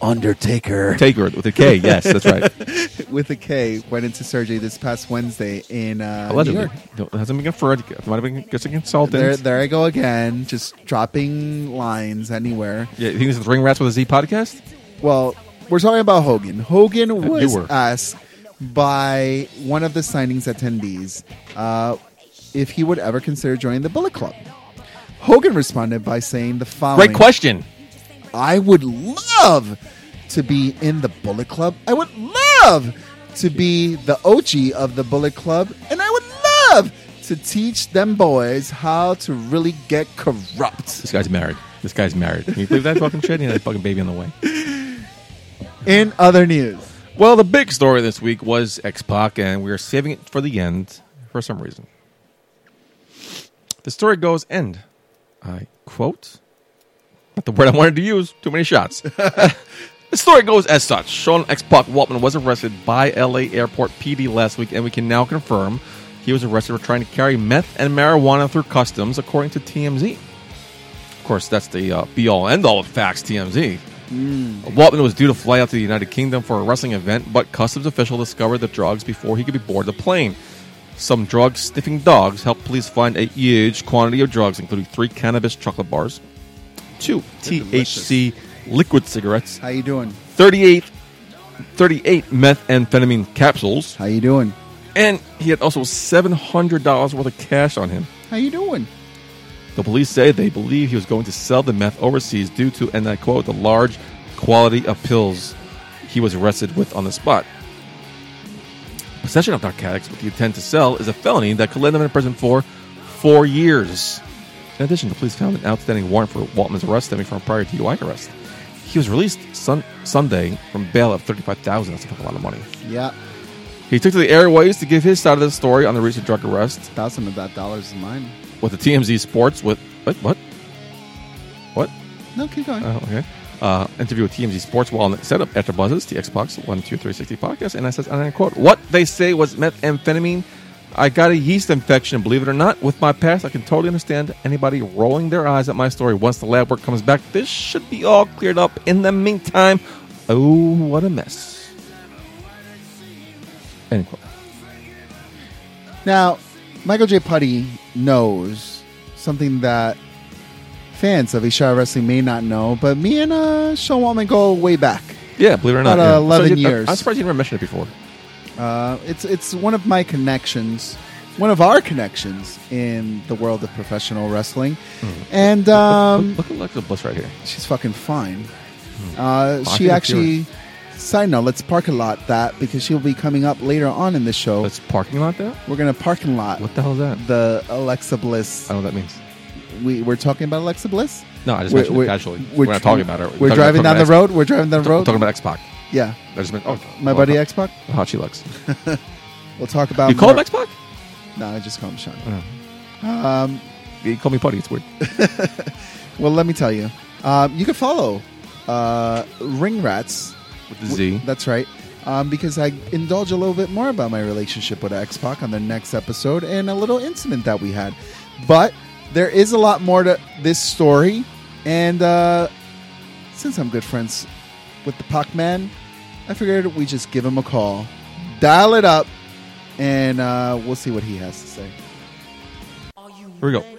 Undertaker Taker with a K. Yes, that's right. with a K went into surgery this past Wednesday in uh, New Allegedly. York. Don't- It hasn't been confirmed. It might have been just a consultant. There, there I go again, just dropping lines anywhere. Yeah, you think this is Ring Rats with a Z podcast? Well, we're talking about Hogan. Hogan was were. asked by one of the signings attendees uh, if he would ever consider joining the Bullet Club. Hogan responded by saying the following Great question. I would love to be in the Bullet Club. I would love to be the OG of the Bullet Club. And I would love to teach them boys how to really get corrupt. This guy's married. This guy's married. Can you believe that fucking shit? He had a fucking baby on the way. In other news, Well, the big story this week was X Pac, and we are saving it for the end for some reason. The story goes, end. I quote, not the word I wanted to use, too many shots. the story goes as such Sean X Pac Waltman was arrested by LA Airport PD last week, and we can now confirm he was arrested for trying to carry meth and marijuana through customs, according to TMZ. Of course, that's the uh, be all end all of facts, TMZ. Mm. Waltman was due to fly out to the United Kingdom for a wrestling event, but customs officials discovered the drugs before he could be boarded the plane. Some drug sniffing dogs helped police find a huge quantity of drugs, including three cannabis chocolate bars, two THC liquid cigarettes, how you doing? 38, 38 methamphetamine capsules, How you doing? and he had also $700 worth of cash on him. How you doing? The police say they believe he was going to sell the meth overseas due to, and I quote, the large quality of pills he was arrested with on the spot. Possession of narcotics with the intent to sell is a felony that could land him in prison for four years. In addition, the police found an outstanding warrant for Waltman's arrest stemming from a prior DUI arrest. He was released sun- Sunday from bail of thirty-five thousand. That's a lot of money. Yeah, He took to the airways to give his side of the story on the recent drug arrest thousand of that dollars is mine. With the TMZ Sports with what what what No, keep going. Oh, okay. Uh, interview with TMZ Sports while on the setup after Buzzes, the Xbox One, Two, Three, Sixty podcast, and I says, and I quote, "What they say was methamphetamine. I got a yeast infection. Believe it or not, with my past, I can totally understand anybody rolling their eyes at my story. Once the lab work comes back, this should be all cleared up. In the meantime, oh, what a mess." End quote. Now, Michael J. Putty knows something that fans of Ishara Wrestling may not know, but me and uh, Sean Waltman go way back. Yeah, believe it or not, About, uh, yeah. 11 you- years. I'm surprised you never mentioned it before. Uh, it's it's one of my connections, one of our connections in the world of professional wrestling, and um, look, look at Alexa Bliss right here. she's fucking fine. Uh, she actually. Side note: Let's parking lot that because she'll be coming up later on in the show. That's parking lot there. We're gonna parking lot What the hell is that? the Alexa Bliss. I don't know what that means. We we're talking about Alexa Bliss. No, I just We're- mentioned we're- it casually. we're We're, not talking about her. We're talking driving about- down the talking road. We're driving down the about road. X- Talking about X Pac. yeah, I just meant oh, my oh, buddy how, X Pac. how she looks. We'll talk about. you call more- him X Pac? No, I just call him Sean. Oh. Um, You call me Putty. It's weird. well, let me tell you. Um, you can follow uh, Ring Rats. With the Z. That's right. Um, because I indulge a little bit more about my relationship with X Pac on the next episode and a little incident that we had. But there is a lot more to this story. And uh, since I'm good friends with the Pac Man, I figured we just give him a call, dial it up, and uh, we'll see what he has to say. Here we go.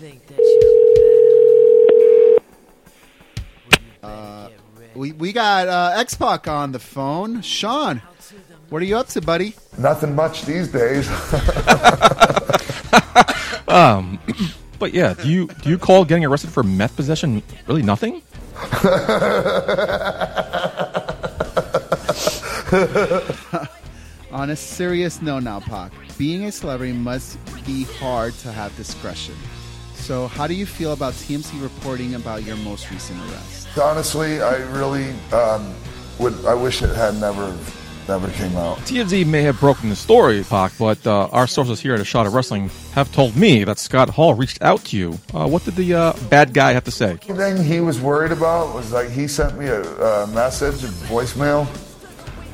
Think that you're better? Well, you better get ready. We, we got uh, X Pac on the phone. Sean, what are you up to, buddy? Nothing much these days. um, But yeah, do you do you call getting arrested for meth possession really nothing? On a serious note now, Pac, being a celebrity must be hard to have discretion. So, how do you feel about TMZ reporting about your most recent arrest? Honestly, I really um, would. I wish it had never never came out. TMZ may have broken the story, Pac, but uh, our sources here at A Shot of Wrestling have told me that Scott Hall reached out to you. Uh, what did the uh, bad guy have to say? The thing he was worried about was like he sent me a, a message, a voicemail,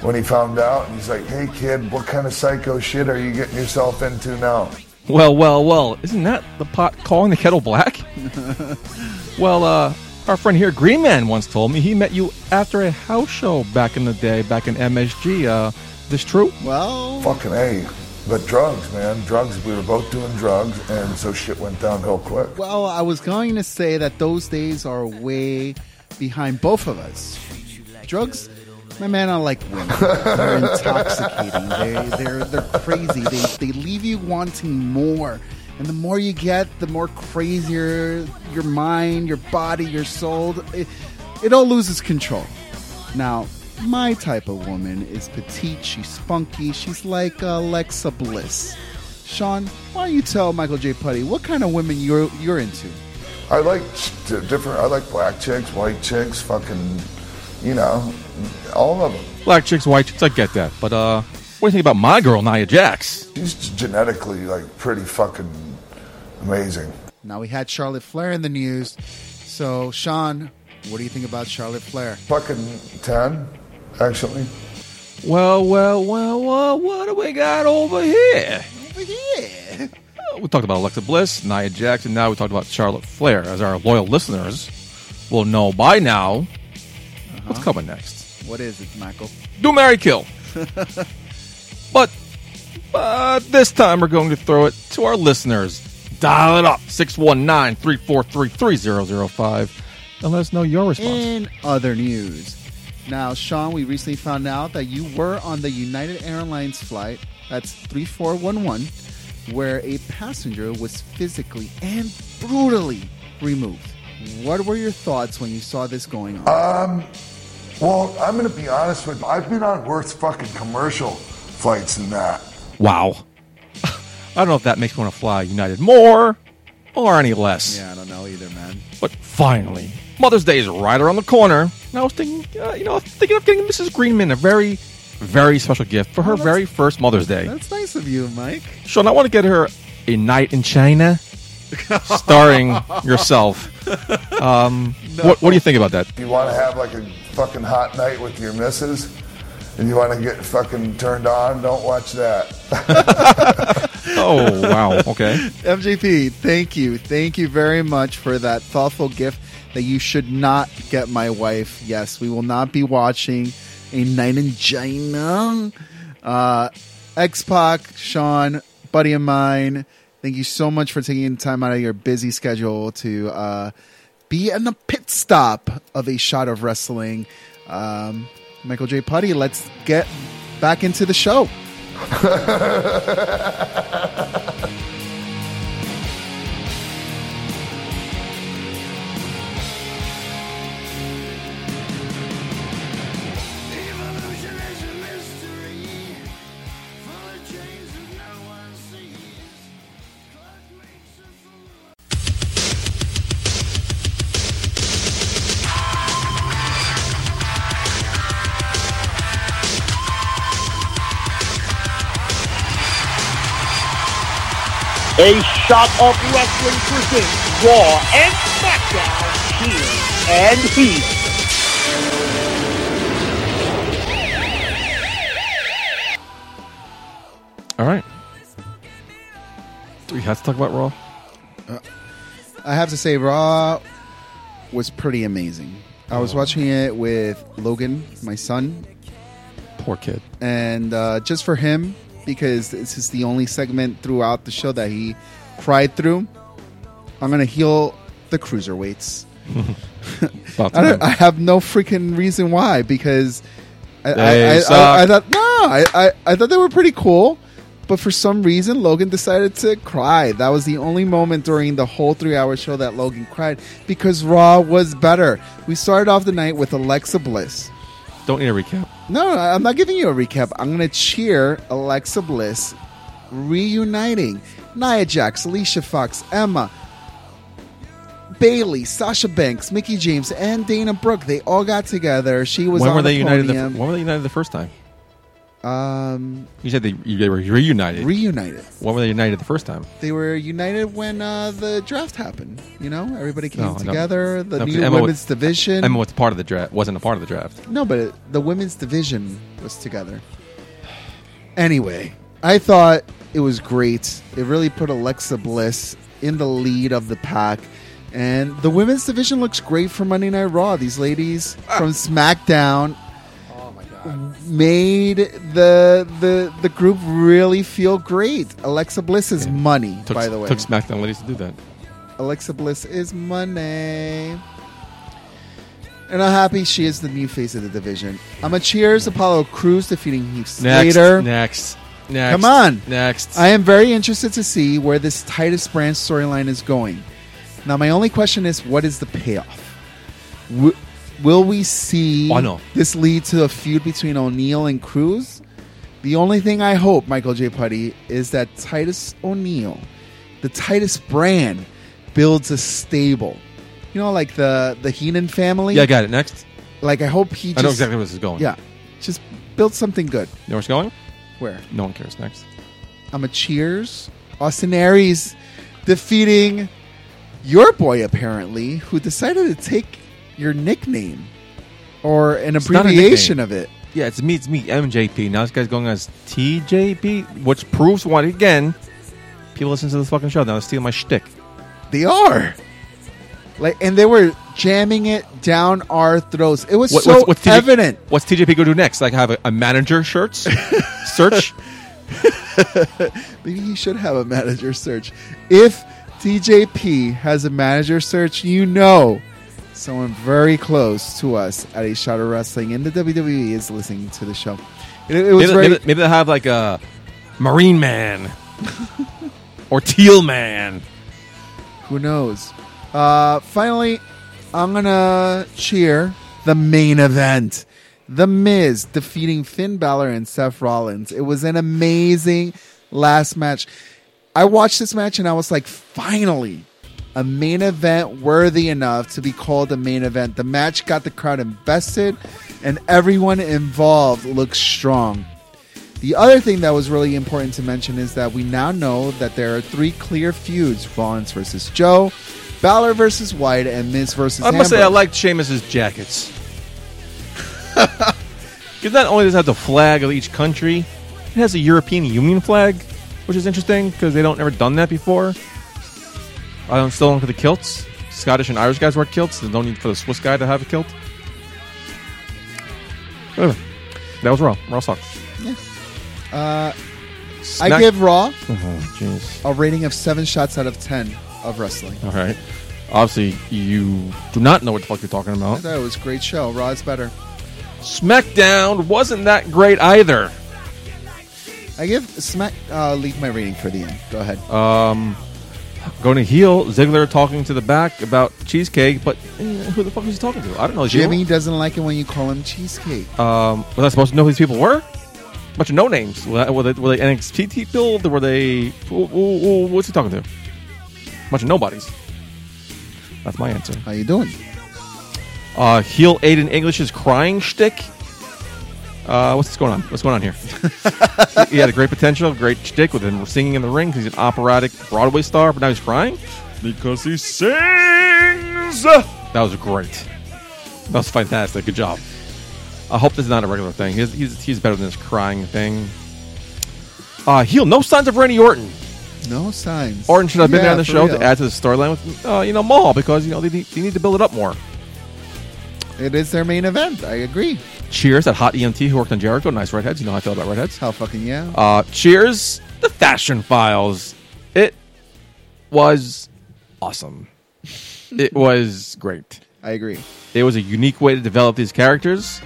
when he found out, and he's like, "Hey kid, what kind of psycho shit are you getting yourself into now?" Well, well, well, isn't that the pot calling the kettle black? well, uh, our friend here, Green Man, once told me he met you after a house show back in the day, back in MSG. Uh, this true? Well, Fucking a. But drugs, man, drugs. We were both doing drugs, and so shit went downhill quick. well, I was going to say that those days are way behind both of us. Drugs, my man, I like women. They're intoxicating. They, they're they're crazy. They they leave you wanting more. And the more you get, the more crazier your mind, your body, your soul. It, it all loses control. Now, my type of woman is petite. She's spunky. She's like Alexa Bliss. Sean, why don't you tell Michael J. Putty what kind of women you're you're into? I like different. I like black chicks, white chicks, fucking, you know, all of them. Black chicks, white chicks, I get that. But uh, what do you think about my girl, Nia Jax? She's genetically like pretty fucking amazing. Now we had Charlotte Flair in the news. So, Sean, what do you think about Charlotte Flair? Fucking ten, actually. Well, well, well, well, what do we got over here? Over here. We talked about Alexa Bliss, Nia Jax, and now we talked about Charlotte Flair. As our loyal listeners will know by now, what's coming next? What is it, Michael? Do Mary Kill. but but this time we're going to throw it to our listeners. Dial it up 619 343 3005 and let us know your response. In other news, now, Sean, we recently found out that you were on the United Airlines flight, that's 3411, where a passenger was physically and brutally removed. What were your thoughts when you saw this going on? Um, well, I'm gonna be honest with you. I've been on worse fucking commercial flights than that. Wow. I don't know if that makes me want to fly United more or any less. yeah, I don't know either, man. But finally, Mother's Day is right around the corner. And I was thinking, uh, you know, thinking of getting Mrs. Greenman a very, very special gift for her Oh, very first Mother's Day. That's nice of you, Mike. Sean, I want to get her a night in China, starring yourself. Um, what, what do you think about that? You want to have like a fucking hot night with your missus, and you want to get fucking turned on. Don't watch that. Oh, wow. Okay. MJP, thank you. Thank you very much for that thoughtful gift that you should not get my wife. Yes, we will not be watching a night in China. Uh, X Pac, Sean, buddy of mine, thank you so much for taking time out of your busy schedule to uh, be in the pit stop of a shot of wrestling. Um, Michael J. Putty, let's get back into the show. A shot of wrestling presents Raw and SmackDown here and here. All right. Do we have to talk about Raw? I have to say, Raw was pretty amazing. I was watching it with Logan, my son, Poor kid. and uh, just for him, because this is the only segment throughout the show that he cried through. I'm gonna heal the cruiserweights. I. I have no freaking reason why because I, I, I. Thought no, I, I, I thought they were pretty cool, but for some reason Logan decided to cry. That was the only moment during the whole three-hour show that Logan cried because Raw was better. We started off the night with Alexa Bliss. Don't need a recap. No, I'm not giving you a recap. I'm going to cheer Alexa Bliss reuniting Nia Jax, Alicia Fox, Emma, Bayley, Sasha Banks, Mickie James, and Dana Brooke. They all got together. She was When on were the they united? The, when were they united the first time? Um, You said they, they were reunited. reunited. when were they united the first time? They were united when uh, the draft happened. You know, everybody came No, no. together. The No, 'cause new Emma women's was- division. Emma was part of the draft. Wasn't a part of the draft. No, but it, the women's division was together. Anyway, I thought it was great. It really put Alexa Bliss in the lead of the pack. And the women's division looks great for Monday Night Raw. These ladies from SmackDown made the the the group really feel great. Alexa Bliss is money, Took, by the way. took SmackDown ladies to do that. Alexa Bliss is money. And I'm happy she is the new face of the division. I'm a cheers Apollo Crews defeating Heath Slater. next, next. Come on. next. I am very interested to see where this Titus Brand storyline is going. Now, my only question is, what is the payoff? Will we see Oh, no. this lead to a feud between O'Neil and Crews? The only thing I hope, Michael J. Putty, is that Titus O'Neil, the Titus Brand, builds a stable. You know, like the the Heenan family. yeah, I got it. Next. Like I hope he. Just, I know exactly where this is going. Yeah, just build something good. You know where it's going? Where? No one cares. Next. I'm a cheers. Austin Aries defeating your boy, apparently, who decided to take your nickname or an It's not a abbreviation of it. Yeah, it's me. It's me, MJP. Now this guy's going as TJP, which proves what again. People listen to this fucking show now. They're stealing my shtick. They are. Like, and they were jamming it down our throats. It was What- so TJ evident. What's TJP going to do next? Like have a, a manager shirts search? Maybe he should have a manager search. If TJP has a manager search, you know someone very close to us at a shot of wrestling in the WWE is listening to the show. It, it was maybe, very. maybe, maybe they'll have like a Marine Man or Teal Man. Who knows? Uh, finally, I'm gonna cheer the main event. The Miz defeating Finn Balor and Seth Rollins. It was an amazing last match. I watched this match and I was like, finally, a main event worthy enough to be called a main event. The match got the crowd invested and everyone involved looks strong. The other thing that was really important to mention is that we now know that there are three clear feuds Rollins versus Joe, Balor versus Wyatt, and Miz versus I must say, I like Sheamus's jackets. Because not only does it have the flag of each country, it has a European Union flag, which is interesting because they don't ever done that before. I don't still don't for the kilts. Scottish and Irish guys wear kilts. There's no need for the Swiss guy to have a kilt. Anyway, that was Raw. Raw sucked. Uh, I Snack- give Raw Oh, jeez. a rating of seven shots out of ten of wrestling. All right. Obviously, you do not know what the fuck you're talking I about. thought it was a great show. Raw is better. SmackDown wasn't that great either. I give Smack. Uh, leave my rating for the end. Go ahead. Um, going to heel, Ziggler talking to the back about cheesecake, but eh, who the fuck was he talking to? I don't know. Jimmy doesn't like it when you call him cheesecake. Um, was I supposed to know who these people were? bunch of no names. Were they, were they, were they NXT people? Were they? who- who- who- what's he talking to? bunch of nobodies. That's my answer. How you doing? Uh, heel Aiden English's crying shtick. Uh, what's going on? What's going on here? he had a great potential, great shtick with him singing in the ring he's an operatic Broadway star, but now he's crying because he sings. That was great. That was fantastic. Good job. I hope this is not a regular thing. He's, he's, he's better than this crying thing. Uh, heel, no signs of Randy Orton. No signs. Orton should have been Yeah, there on the show real. to add to the storyline with, uh, you know, Mahal because you know they need, they need to build it up more. It is their main event. I agree. Cheers, that hot EMT who worked on Jericho. Nice redheads. You know how I feel about redheads. Hell fucking yeah. Uh, cheers, the Fashion Files. It was awesome. it was great. I agree. It was a unique way to develop these characters.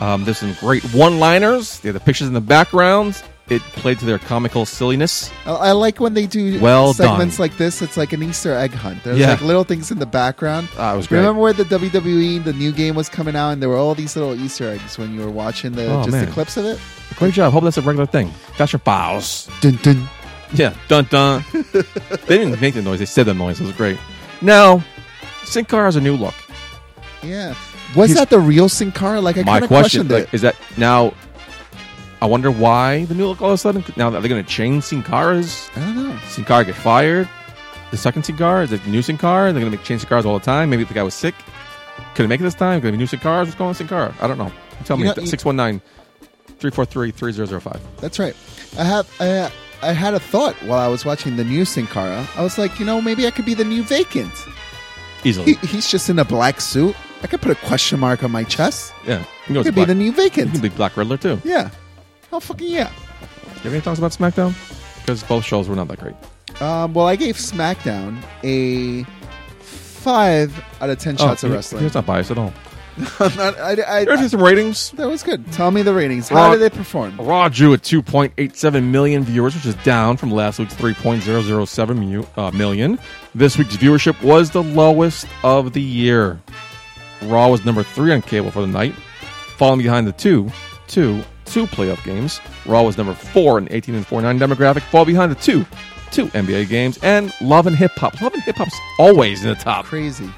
Um, there's some great one-liners. They had the pictures in the background. It played to their comical silliness. I, I like when they do Well segments done. like this. It's like an Easter egg hunt. There's Yeah. like little things in the background. Ah, it was great. Remember when the WWE, the new game was coming out, and there were all these little Easter eggs when you were watching the Oh, just man. the clips of it. Great job. Hope that's a regular thing. Got your Files. Dun dun. Yeah, dun dun. they didn't make the noise; they said the noise. It was great. Now, Sin Cara has a new look. Yeah. Was He's- that the real Sin Cara? Like I My kind of question questioned it. like, is that now? I wonder why the new look all of a sudden. Now are they going to change Sin Cara's? I don't know. Sin Cara get fired. The second Sin Cara is it the new Sin Cara? They're going to make change Sin Caras all the time. Maybe the guy was sick. Couldn't make it this time. Going to be new Sin Caras. What's going on Sin Cara? I don't know. Tell You me. know, you- 619 343 3005. That's right. I have I, I had a thought while I was watching the new Sin Cara. I was like, you know, maybe I could be the new vacant. Easily. He, he's just in a black suit. I could put a question mark on my chest. yeah. You know I it's could be the new vacant. You can be Black Riddler too. Yeah. Oh fucking yeah. You have any thoughts about SmackDown? Because both shows were not that great. Um, well, I gave SmackDown a five out of ten shots of Oh, wrestling. He's not biased at all. I'm not- I, I- There's I- some ratings. that was good. Tell me the ratings. How Raw- did they perform? Raw drew at 2.87 million viewers, which is down from last week's 3.007 mu- uh, million. This week's viewership was the lowest of the year. Raw was number three on cable for the night, falling behind the two, two, two playoff games. Raw was number four in 18 and 49 demographic, fall behind the two, two NBA games, and Love and Hip Hop. Love and Hip Hop's always in the top. Crazy.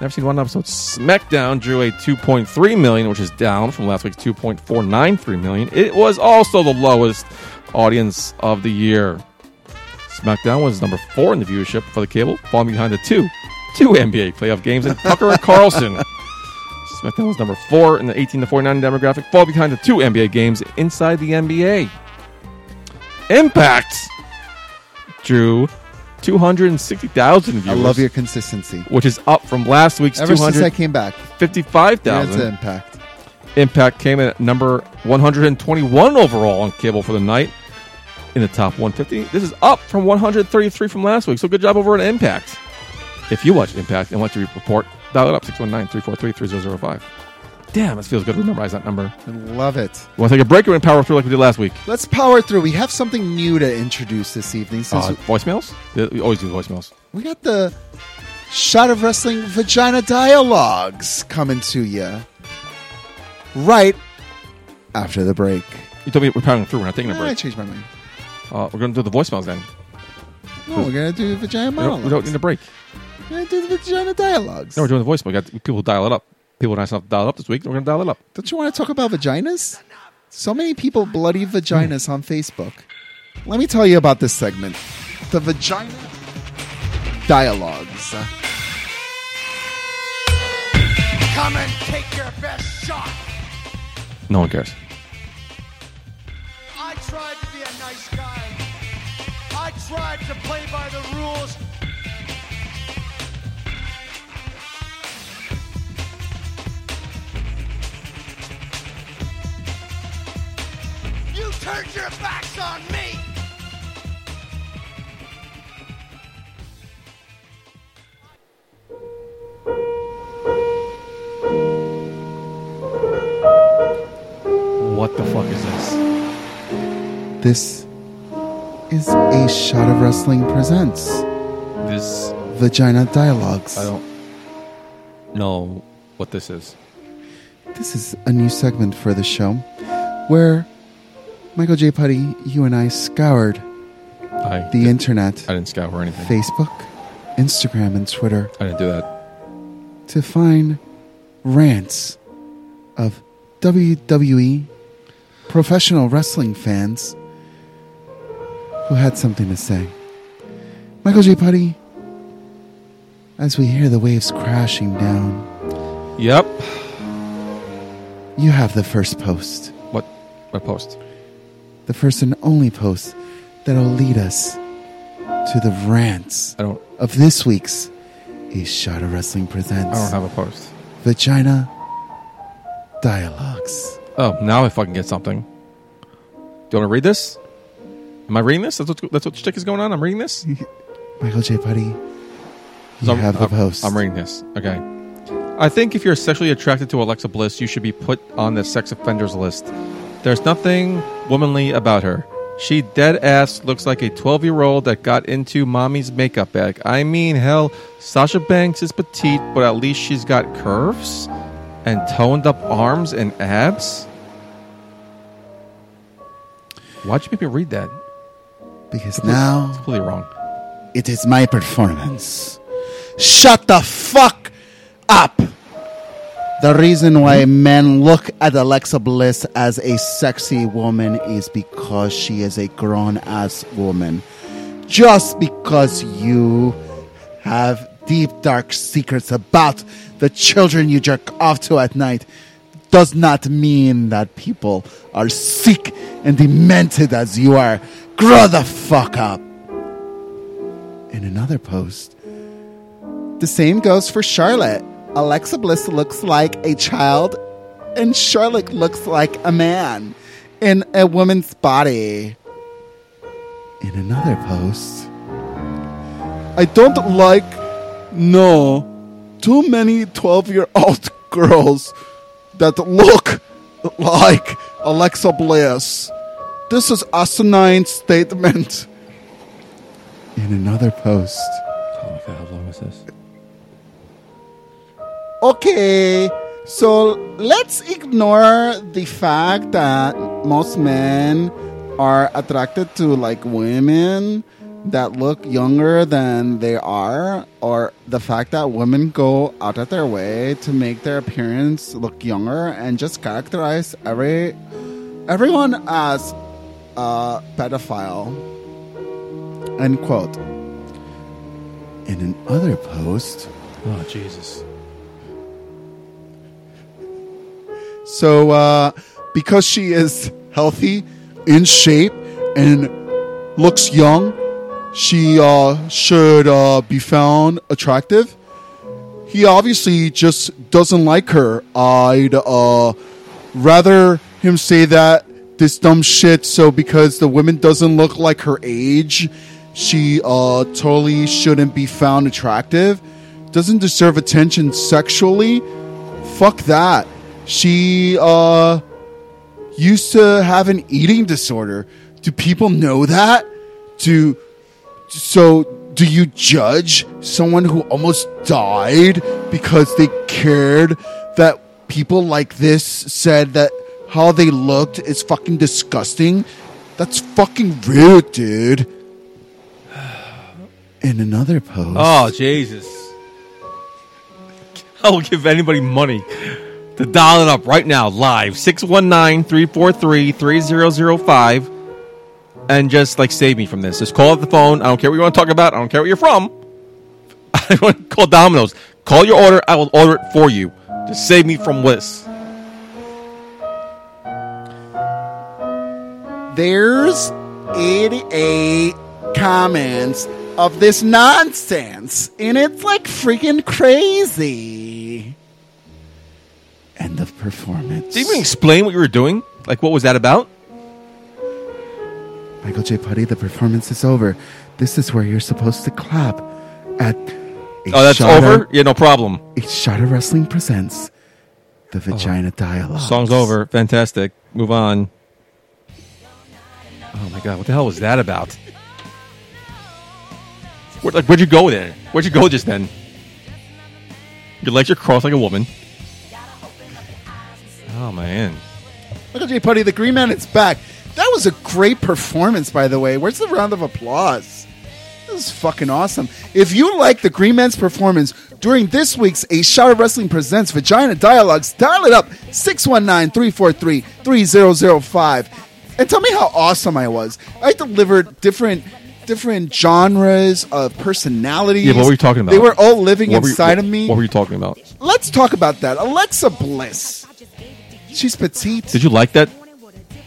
Never seen one episode. SmackDown drew a 2.3 million, which is down from last week's 2.493 million. It was also the lowest audience of the year. SmackDown was number four in the viewership for the cable, falling behind the two, two NBA playoff games and Tucker and Carlson. SmackDown was number four in the 18 to 49 demographic, fall behind the two NBA games inside the NBA. Impact drew 260,000 viewers I love your consistency. which is up from last week's Ever since I came back, that's impact. Impact came in at number 121 overall on cable for the night in the top 150. This is up from 133 from last week. So good job over at Impact. If you watch Impact and want to report, dial it up 619-343-3005. Damn, it feels good to memorize that number. I love it. Want to take a break or power through like we did last week? Let's power through. We have something new to introduce this evening. Since Uh, voicemails? We always do voicemails. we got the shot of wrestling vagina dialogues coming to you right after the break. You told me we're powering through. We're not taking a break. I changed my mind. Uh, we're going to do the voicemails then. No, we're gonna do vagina We don't, we don't need a break. We're do the vagina dialogues. No, we're doing the voicemail. We got people dial it up. People nice enough to dial it up this week. We're going to dial it up. Don't you want to talk about vaginas? So many people bloody vaginas on Facebook. Let me tell you about this segment. The vagina dialogues. Come and take your best shot. No one cares. I tried to be a nice guy. I tried to play by the rules. You turned your backs on me. What the fuck is this? This is a shot of wrestling presents This vagina dialogues. I don't know what this is. This is a new segment for the show where Michael J. Putty, you and I scoured I the internet, I didn't scour anything. Facebook, Instagram, and Twitter I didn't do that. to find rants of WWE professional wrestling fans who had something to say. Michael J. Putty, as we hear the waves crashing down, Yep. you have the first post. What? What post? The first and only post that'll lead us to the rants I don't. of this week's A Shot of Wrestling Presents I don't have a post. Vagina Dialogues. Oh, now I fucking get something. Do you want to read this? Am I reading this? That's what that's what shtick is going on. I'm reading this. Michael J. Putty, you So I'm- have the I'm- post. I'm reading this. Okay. I think if you're sexually attracted to Alexa Bliss, you should be put on the sex offenders list. There's nothing womanly about her. She dead ass looks like a 12 year old that got into mommy's makeup bag. I mean, hell, Sasha Banks is petite, but at least she's got curves and toned up arms and abs. Why'd you make me read that? because now It's completely wrong. it is my performance. Shut the fuck up! The reason why men look at Alexa Bliss as a sexy woman is because she is a grown ass woman. Just because you have deep dark secrets about the children you jerk off to at night does not mean that people are sick and demented as you are. Grow the fuck up. In another post, the same goes for Charlotte. Alexa Bliss looks like a child, and Charlotte looks like a man in a woman's body. In another post, I don't like, no, too many 12 year old girls that look like Alexa Bliss. This is asinine statement. In another post, Oh my god, how long is this? Okay, so let's ignore the fact that most men are attracted to like women that look younger than they are, or the fact that women go out of their way to make their appearance look younger and just characterize every everyone as a pedophile. End quote. In another post, Oh Jesus. So, uh, because she is healthy, in shape, and looks young, she uh, should uh, be found attractive. He obviously just doesn't like her. I'd uh, rather him say that this dumb shit. So, because the woman doesn't look like her age, she uh, totally shouldn't be found attractive. Doesn't deserve attention sexually. Fuck that. She uh used to have an eating disorder. Do people know that? Do so do you judge someone who almost died because they cared that people like this said that how they looked is fucking disgusting? That's fucking rude, dude. In another post. Oh Jesus. I will give anybody money to dial it up right now, live 619-343-3005 and just like save me from this. Just call up the phone. I don't care what you want to talk about. I don't care where you're from. I want to call Domino's. Call your order. I will order it for you. Just save me from this. There's 88 comments of this nonsense, and it's like freaking crazy. End of performance. Did you even explain what you were doing? Like, what was that about? Michael J. Putty, the performance is over. This is where you're supposed to clap at. Oh, that's shot over? Yeah, no problem. a shot of wrestling presents the vagina oh. dialogue. Song's over. Fantastic. Move on. Oh my god, what the hell was that about? Where, like, where'd you go then? Where'd you go just then? Your legs are crossed like a woman. Oh man. Michael J. Putty, the Green Man is back. That was a great performance, by the way. Where's the round of applause? This is fucking awesome. If you like the Green Man's performance during this week's A Shot of Wrestling Presents Vagina Dialogues, dial it up 619 343 3005 and tell me how awesome I was. I delivered different different genres of personalities. Yeah, what were you talking about? They were all living What you- inside what- of me. What were you talking about? Let's talk about that. Alexa Bliss. She's petite. Did you like that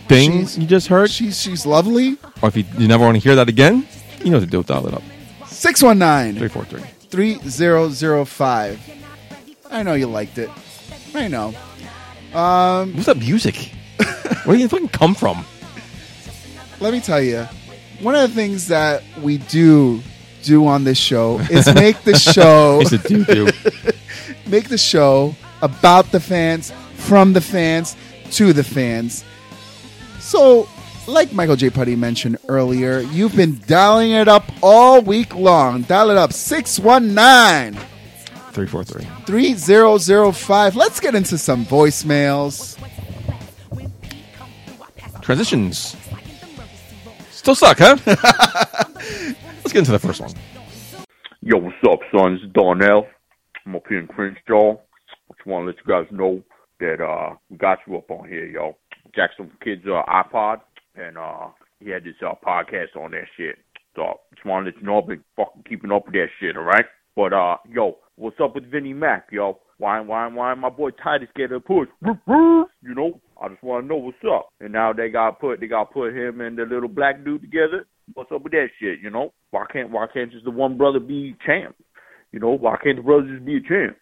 thing She's- you just heard? She's she's lovely. Or if you, you never want to hear that again, you know what to do. Dial it up. 619 343. 3005. I know you liked it. I know. Um, What's that music? Where do you fucking come from? let me tell you, one of the things that we do do on this show is make the show It's a doo-doo. make the show about the fans, from the fans, to the fans. So, like Michael J. Putty mentioned earlier, you've been dialing it up all week long. Dial it up 619 343. 3005. Let's get into some voicemails. Transitions. Still suck, huh? Let's get into the first one. Yo, what's up, son? It's Darnell. I'm up here in Crenshaw. I'm just want to let you guys know that uh got you up on here, yo. Jackson Kids uh, iPod, and uh he had this uh podcast on that shit. So just want to know I've been fucking keeping up with that shit, all right? But uh, yo, what's up with Vinnie Mac, yo? Why, why, why my boy Titus get a push? You know, I just want to know what's up. And now they got put, they got put him and the little black dude together. What's up with that shit? You know, why can't, why can't just the one brother be champ? You know, why can't the brother just be a champ?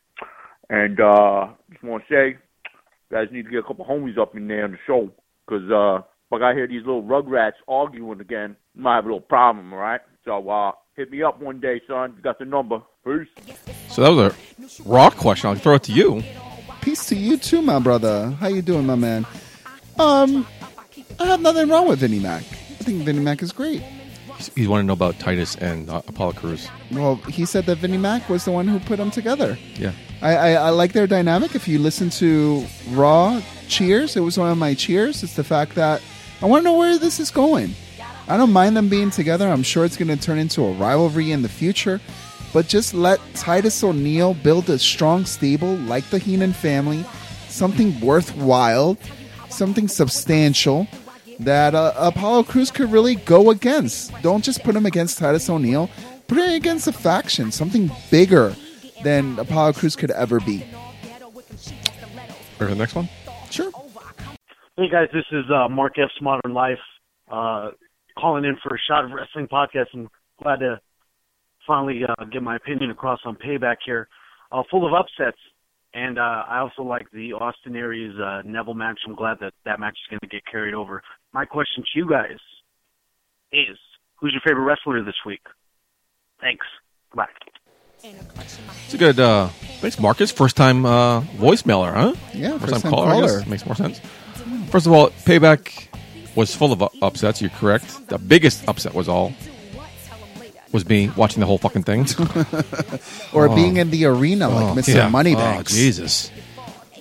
And uh, just want to say, guys need to get a couple homies up in there on the show, cause uh, if I hear these little rugrats arguing again, might have a little problem, all right? So uh, hit me up one day, son. You got the number. Peace. So that was a raw question. I'll throw it to you. Peace to you too, my brother. How you doing, my man? Um, I have nothing wrong with Vinnie Mac. I think Vinnie Mac is great. You want to know about Titus and uh, Apollo Crews? Well, he said that Vinnie Mac was the one who put them together. Yeah. I, I, I like their dynamic. If you listen to Raw Cheers, it was one of my cheers. It's the fact that I want to know where this is going. I don't mind them being together. I'm sure it's going to turn into a rivalry in the future. But just let Titus O'Neil build a strong stable like the Heenan family, something worthwhile, something substantial that uh, Apollo Crews could really go against. Don't just put him against Titus O'Neil. Put him against a faction, something bigger than Apollo Crews could ever be. Or the next one? Sure. Hey guys, this is uh, Mark F's Modern Life, uh, calling in for a shot of wrestling podcast. I'm glad to finally uh, get my opinion across on Payback here. Uh, full of upsets, and uh, I also like the Austin Aries uh, Neville match. I'm glad that that match is going to get carried over. My question to you guys is, who's your favorite wrestler this week? Thanks. Bye. It's a good. Uh, thanks, Marcus. First time uh, voicemailer, huh? Yeah, first, first-time time caller. I guess. caller. Makes more sense. First of all, payback was full of upsets. You're correct. The biggest upset was all was me watching the whole fucking thing, Or Oh. being in the arena like Oh, Mr. yeah. Moneybags. Oh, Jesus.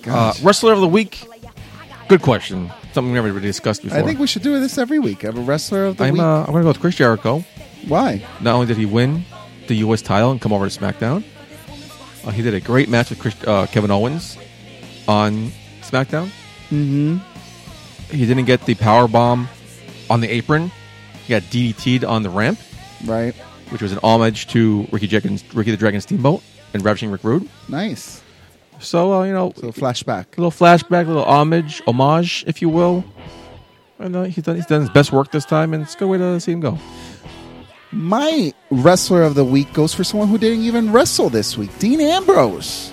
Uh, wrestler of the week. Good question. Something we never really discussed before. I think we should do this every week. Have a wrestler of the I'm. week. Uh, I'm going to go with Chris Jericho. Why? Not only did he win the U.S. title and come over to SmackDown, uh, he did a great match with Chris, uh, Kevin Owens on SmackDown. Mm-hmm. He didn't get the power bomb on the apron. He got DDT'd on the ramp, right? Which was an homage to Ricky, Jenkins, Ricky the Dragon Steamboat and Ravishing Rick Rude. Nice. So uh, you know, so flashback, a little flashback, a little homage, homage, if you will. And uh, he's done he's done his best work this time, and it's a good way to see him go. My wrestler of the week goes for someone who didn't even wrestle this week, Dean Ambrose.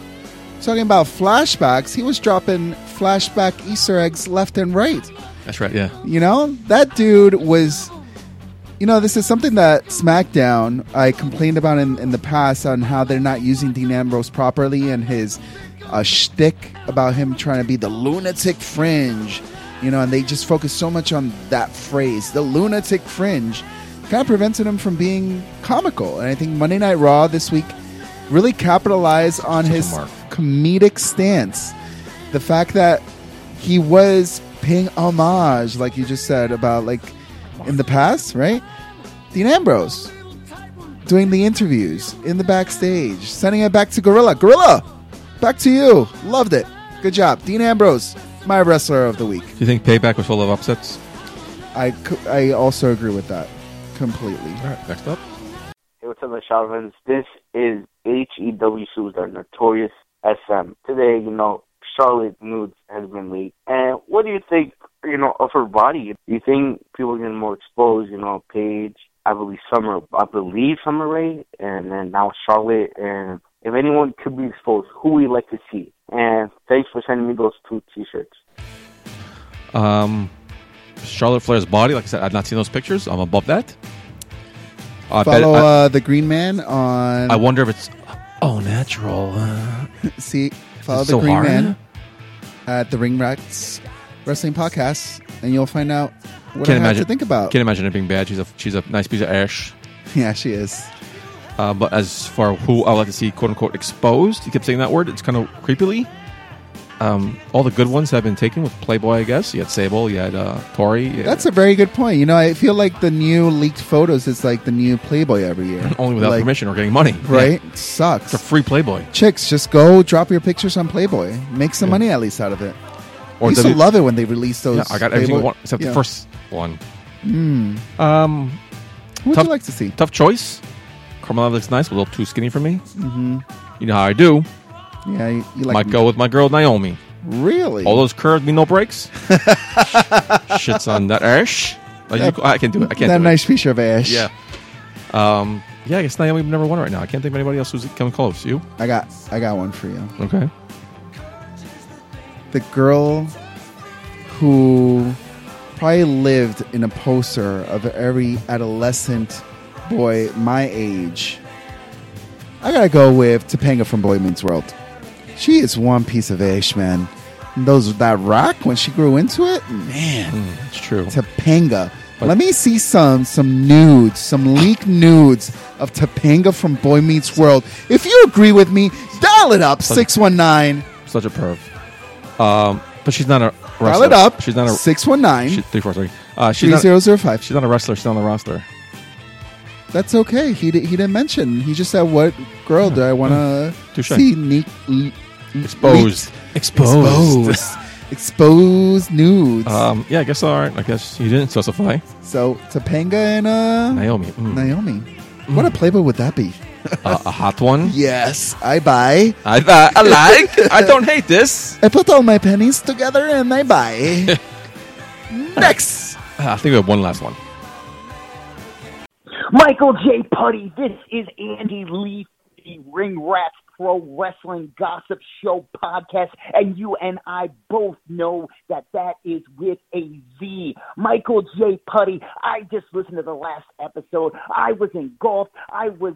Talking about flashbacks, he was dropping flashback Easter eggs left and right. That's right. Yeah. You know, that dude was. You know, this is something that SmackDown I complained about in, in the past on how they're not using Dean Ambrose properly and his uh, shtick about him trying to be the lunatic fringe. You know, and they just focus so much on that phrase, the lunatic fringe, kind of prevented him from being comical. And I think Monday Night Raw this week really capitalized on his comedic stance. The fact that he was paying homage, like you just said, about like in the past, right? Dean Ambrose doing the interviews in the backstage, sending it back to Gorilla. Gorilla, back to you. Loved it. Good job, Dean Ambrose, my wrestler of the week. Do you think Payback was full of upsets? I I also agree with that completely. All right, next up. Hey, what's up, my Shalvins? This is HEW Superstar Notorious SM. Today, you know, Charlotte Nudes has been leaked. And what do you think, you know, of her body? Do you think people are getting more exposed? You know, Paige, I believe Summer, I believe Summer Rae, and then now Charlotte. And if anyone could be exposed, who would you like to see? And thanks for sending me those two T-shirts. Um, Charlotte Flair's body, like I said, I've not seen those pictures. I'm above that. I bet- Follow I- uh, the Green Man on. I wonder if it's oh natural. Uh, See, follow the so Green hard. Man at the Ring Rats Wrestling Podcast, and you'll find out what I can't have imagine to think about. Can't imagine it being bad. She's a she's a nice piece of ash. Yeah, she is. Uh, but as for who I would like to see, quote unquote, exposed, he kept saying that word. It's kind of creepily. Um, all the good ones have been taken with Playboy. I guess you had Sable, you had uh, Tori. you That's a very good point. You know, I feel like the new leaked photos is like the new Playboy every year. only without Like, permission or getting money. Right? Yeah. Sucks. It's a free Playboy. Chicks, just go drop your pictures on Playboy. Make some money at least out of it. Or I used W- to love it when they released those. Yeah, I got every single Playboy- one except Yeah. the first one. Hmm. Um, What would you like to see? Tough choice. Carmella looks nice, but a little too skinny for me. Mm-hmm. You know how I do. Yeah, you, you like Might go with my girl Naomi. Really? All those curves mean no breaks. Shits on that ash. You- I can do it. I can't. that nice picture of Ash. Yeah. Um. Yeah. I guess Naomi number one right now. I can't think of anybody else who's coming close. You? I got I got one for you. Okay. The girl who probably lived in a poster of every adolescent boy my age. I gotta go with Topanga from Boy Meets World. She is one piece of ish, man. Those that rock when she grew into it, man. it's true. Topanga. Let me see some some nudes, some leaked nudes of Topanga from Boy Meets World. If you agree with me, dial it up six one nine. Such a perv. Um. But she's not a wrestler. Dial it up. She's not a six one nine. She, three four three. Uh, she's not, 3005. She's not a wrestler. She's on the roster. That's okay. He di- he didn't mention. He just said, "What girl do I want to Touche. see?" Ne- Exposed. Exposed. Exposed. Exposed nudes. Um. Yeah. I guess all right. I guess he didn't specify. so Topanga and uh, Naomi. Mm. Naomi. What a playboy would that be? Uh, a hot one. Yes, I buy. I uh, I like. I don't hate this. I put all my pennies together and I buy. Next. I think we have one last one. Michael J. Putty, this is Andy Lee, the Ring Rats Pro Wrestling Gossip Show podcast, and you and I both know that that is with a Z. Michael J. Putty, I just listened to the last episode. I was engulfed. I was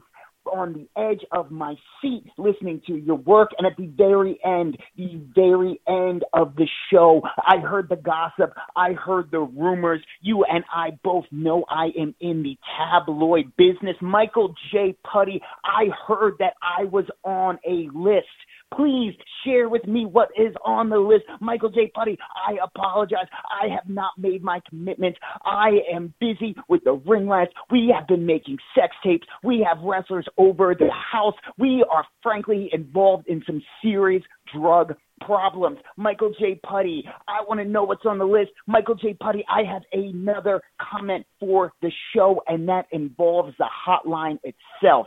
on the edge of my seat listening to your work. And at the very end the very end of the show i heard the gossip. I heard the rumors. You and i both know i am in the tabloid business. Michael j. Putty i heard that i was on a list Please share with me what is on the list. Michael J. Putty, I apologize. I have not made my commitment. I am busy with the ring rats. We have been making sex tapes. We have wrestlers over the house. We are frankly involved in some serious drug problems. Michael J. Putty, I want to know what's on the list. Michael J. Putty, I have another comment for the show, and that involves the hotline itself.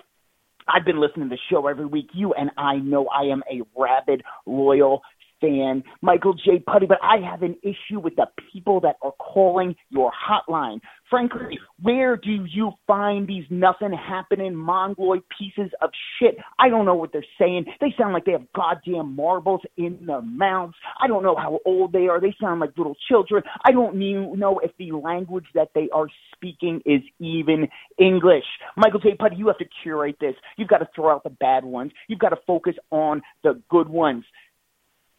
I've been listening to the show every week. You and I know I am a rabid, loyal fan, Michael J. Putty, but I have an issue with the people that are calling your hotline. Frankly, where do you find these nothing happening mongoloid pieces of shit? I don't know what they're saying. They sound like they have goddamn marbles in their mouths. I don't know how old they are. They sound like little children. I don't know if the language that they are speaking is even English. Michael J. Putty, you have to curate this. You've got to throw out the bad ones. You've got to focus on the good ones.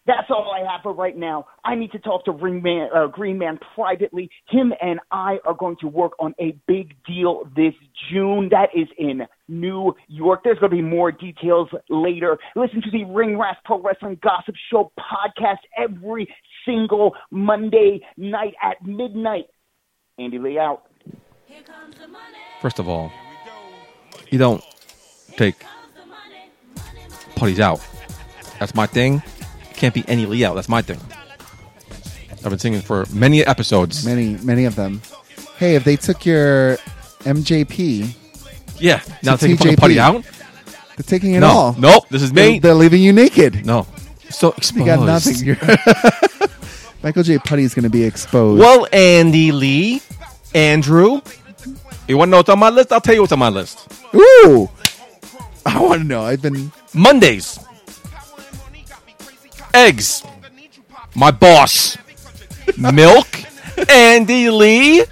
That's all I have for right now. I need to talk to uh, Green Man privately. Him and I are going to work on a big deal this June. That is in New York. There's going to be more details later. Listen to the Ring Rats Pro Wrestling Gossip Show podcast every single Monday night at midnight. Andy Lee out. First of all, you don't take putties out. That's my thing. Can't be any Lee. That's my thing. I've been singing for many episodes. Many, many of them. Hey, if they took your MJP, Yeah. Now to taking fucking TJP, putty out. They're taking it No. all. Nope. This is me. They're, they're leaving you naked. No. So You got nothing. You're- Michael J. Putty is going to be exposed. Well, Andy Lee, Andrew, you want to know what's on my list? I'll tell you what's on my list. Ooh, I want to know. I've been Mondays, eggs, my boss, milk, Andy Lee,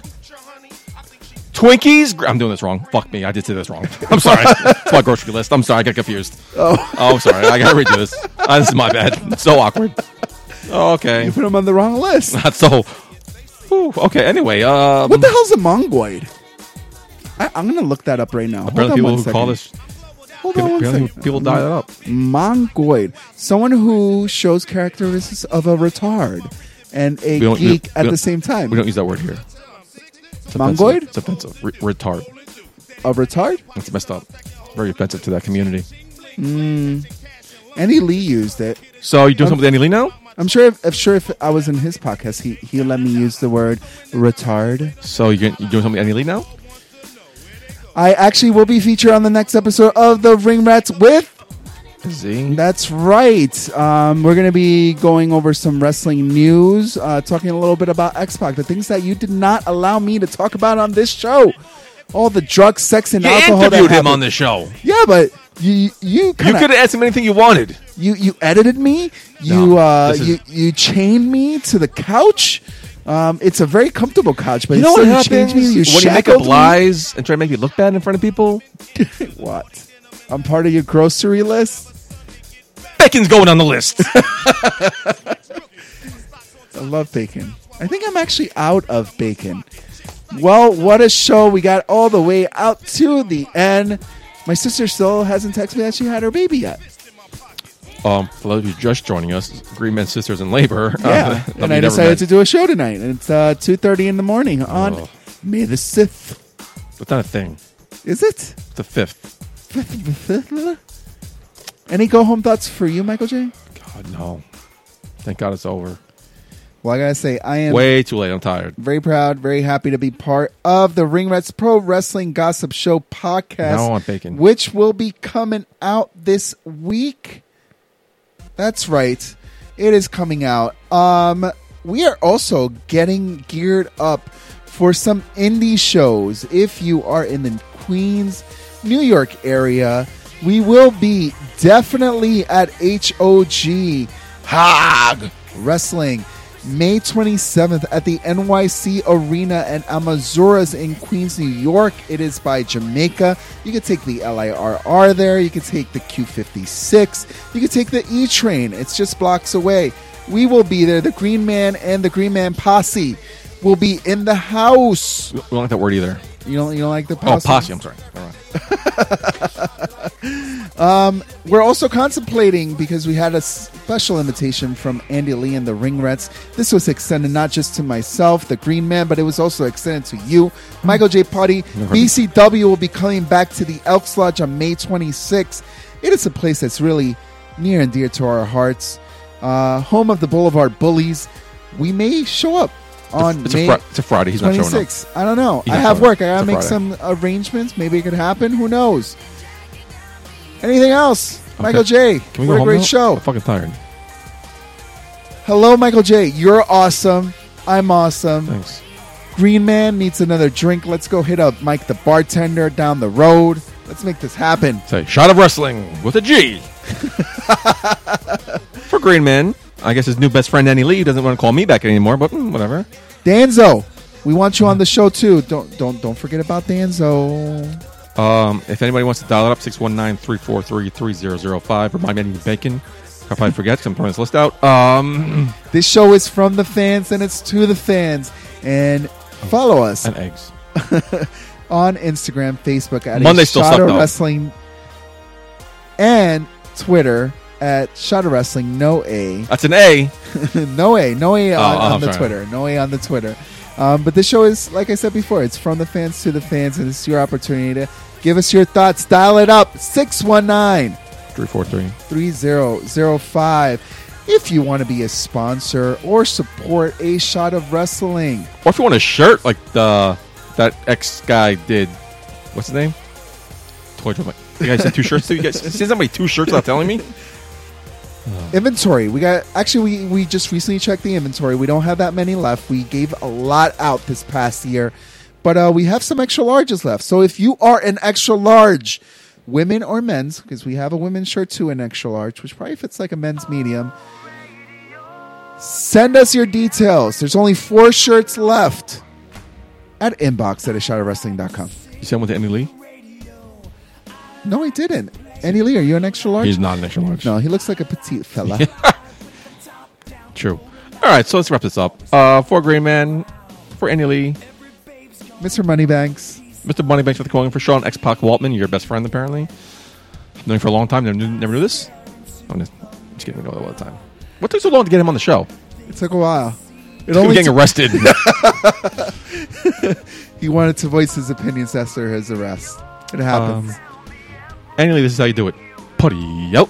Twinkies. I'm doing this wrong. Fuck me. I did say this wrong. I'm sorry. it's my grocery list. I'm sorry. I got confused. Oh. oh I'm sorry. I got to redo this. Uh, this is my bad. It's so awkward. Okay. You put him on the wrong list. Not so. Okay. Anyway, um, What the hell's a mongoloid? I, I'm going to look that up right now. Apparently people who call this Hold People- on one people- people dial it up. Mongoid, someone who shows characteristics of a retard and a We don't- we- geek we at don't- the same time. We don't use that word here. It's offensive. Mongoid? It's offensive. Re- retard. A retard? It's messed up. Very offensive to that community. Mm. Andy Lee used it. So you doing something with Andy Lee now? I'm sure if, if sure if I was in his podcast, he he let me use the word retard. So you you doing something with Andy Lee now? I actually will be featured on the next episode of the Ring Rats with. Z. That's right. Um, we're going to be going over some wrestling news, uh, talking a little bit about X Pac, the things that you did not allow me to talk about on this show. All the drugs, sex, and You alcohol. that interviewed him on the show. Yeah, but you you You kinda, could have asked him anything you wanted. you you edited me. You no, uh, is... you you chained me to the couch. Um, it's a very comfortable couch, but you know still what you changed happens me. You when you make up me. lies and try to make me look bad in front of people? What? I'm part of your grocery list. Bacon's going on the list. I love bacon. I think I'm actually out of bacon. Well, what a show. We got all the way out to the end. My sister still hasn't texted me that she had her baby yet. Um, for those of you just joining us, Green Men Sisters in Labor. Yeah. Uh, and I decided to do a show tonight. And it's uh, 2.30 in the morning on Oh. May the 6th. It's not a thing. Is it? The fifth. Any go-home thoughts for you, Michael J? God, no. Thank God it's over. Well, I got to say, I am Way too late. I'm tired. very proud, very happy to be part of the Ring Rats Pro Wrestling Gossip Show podcast. Now I want bacon. Which will be coming out this week. That's right. It is coming out. Um, we are also getting geared up for some indie shows. If you are in the Queens, New York area, we will be definitely at HOG Hog Wrestling May 27th at the NYC Arena and Amazura's in Queens, New York. It is by Jamaica. You can take the LIRR there. You can take the Q56. You can take the E train. It's just blocks away. We will be there. The Green Man and the Green Man Posse will be in the house. We don't like that word either. You don't, you don't like the Oh, posse? posse. I'm sorry. All right. Um, we're also contemplating because we had a special invitation from Andy Lee and the Ring Rats. This was extended not just to myself, the Green Man, but it was also extended to you, Michael J. Putty. BCW will be coming back to the Elks Lodge on May 26th. It is a place that's really near and dear to our hearts. Uh, home of the Boulevard Bullies. We may show up on it's, a May fri- it's a Friday. He's not showing up. I don't know. He's I have showing up. work. I gotta make Friday. some arrangements. Maybe it could happen. Who knows? Anything else? Michael J. Can we what go a great now? show. I'm fucking tired. Hello, Michael J. You're awesome. I'm awesome. Thanks. Green Man needs another drink. Let's go hit up Mike the bartender down the road. Let's make this happen. Say, shot of wrestling with a G. For Green Man, I guess his new best friend Andy Lee doesn't want to call me back anymore, but mm, whatever. Danzo, we want you on the show too. Don't don't don't forget about Danzo. Um, if anybody wants to dial it up, 619-343-3005. Remind me I need bacon. I'll probably forget I'm throwing this list out. Um, This show is from the fans and it's to the fans. And follow us and eggs. on Instagram, Facebook at Monday a still Shot sucked, of though. Wrestling and Twitter at Shot of Wrestling. No A. That's an A. no A, no A on, Oh, oh, on the sorry. Twitter. No A on the Twitter. Um, but this show is, like I said before, it's from the fans to the fans, and it's your opportunity to give us your thoughts. Dial it up 619 343. 3005 if you want to be a sponsor or support a shot of wrestling. Or if you want a shirt like the that ex guy did. What's his name? Toy Drum. You guys sent two shirts to you guys? Send somebody two shirts without telling me? Inventory. We got actually we, we just recently checked the inventory. We don't have that many left. We gave a lot out this past year. But uh, we have some extra larges left. So if you are an extra large, women or men's, because we have a women's shirt too, an extra large, which probably fits like a men's medium. Send us your details. There's only four shirts left at inbox at a shot of wrestling.com. You sent one to Andy Lee? No, I didn't. Andy Lee, are you an extra large? He's not an extra large. No, he looks like a petite fella. True. All right, so let's wrap this up. Uh, for Green Man, for Andy Lee, Mr. Moneybanks. Mr. Moneybanks with the calling for Sean X Pac Waltman, your best friend apparently. Known for a long time. Never knew, never knew this. I'm just, just kidding. We know that all the time. What took so long to get him on the show? It took a while. It him getting took- arrested. he wanted to voice his opinions after his arrest. It happens. Um, anyway, this is how you do it. Putty out.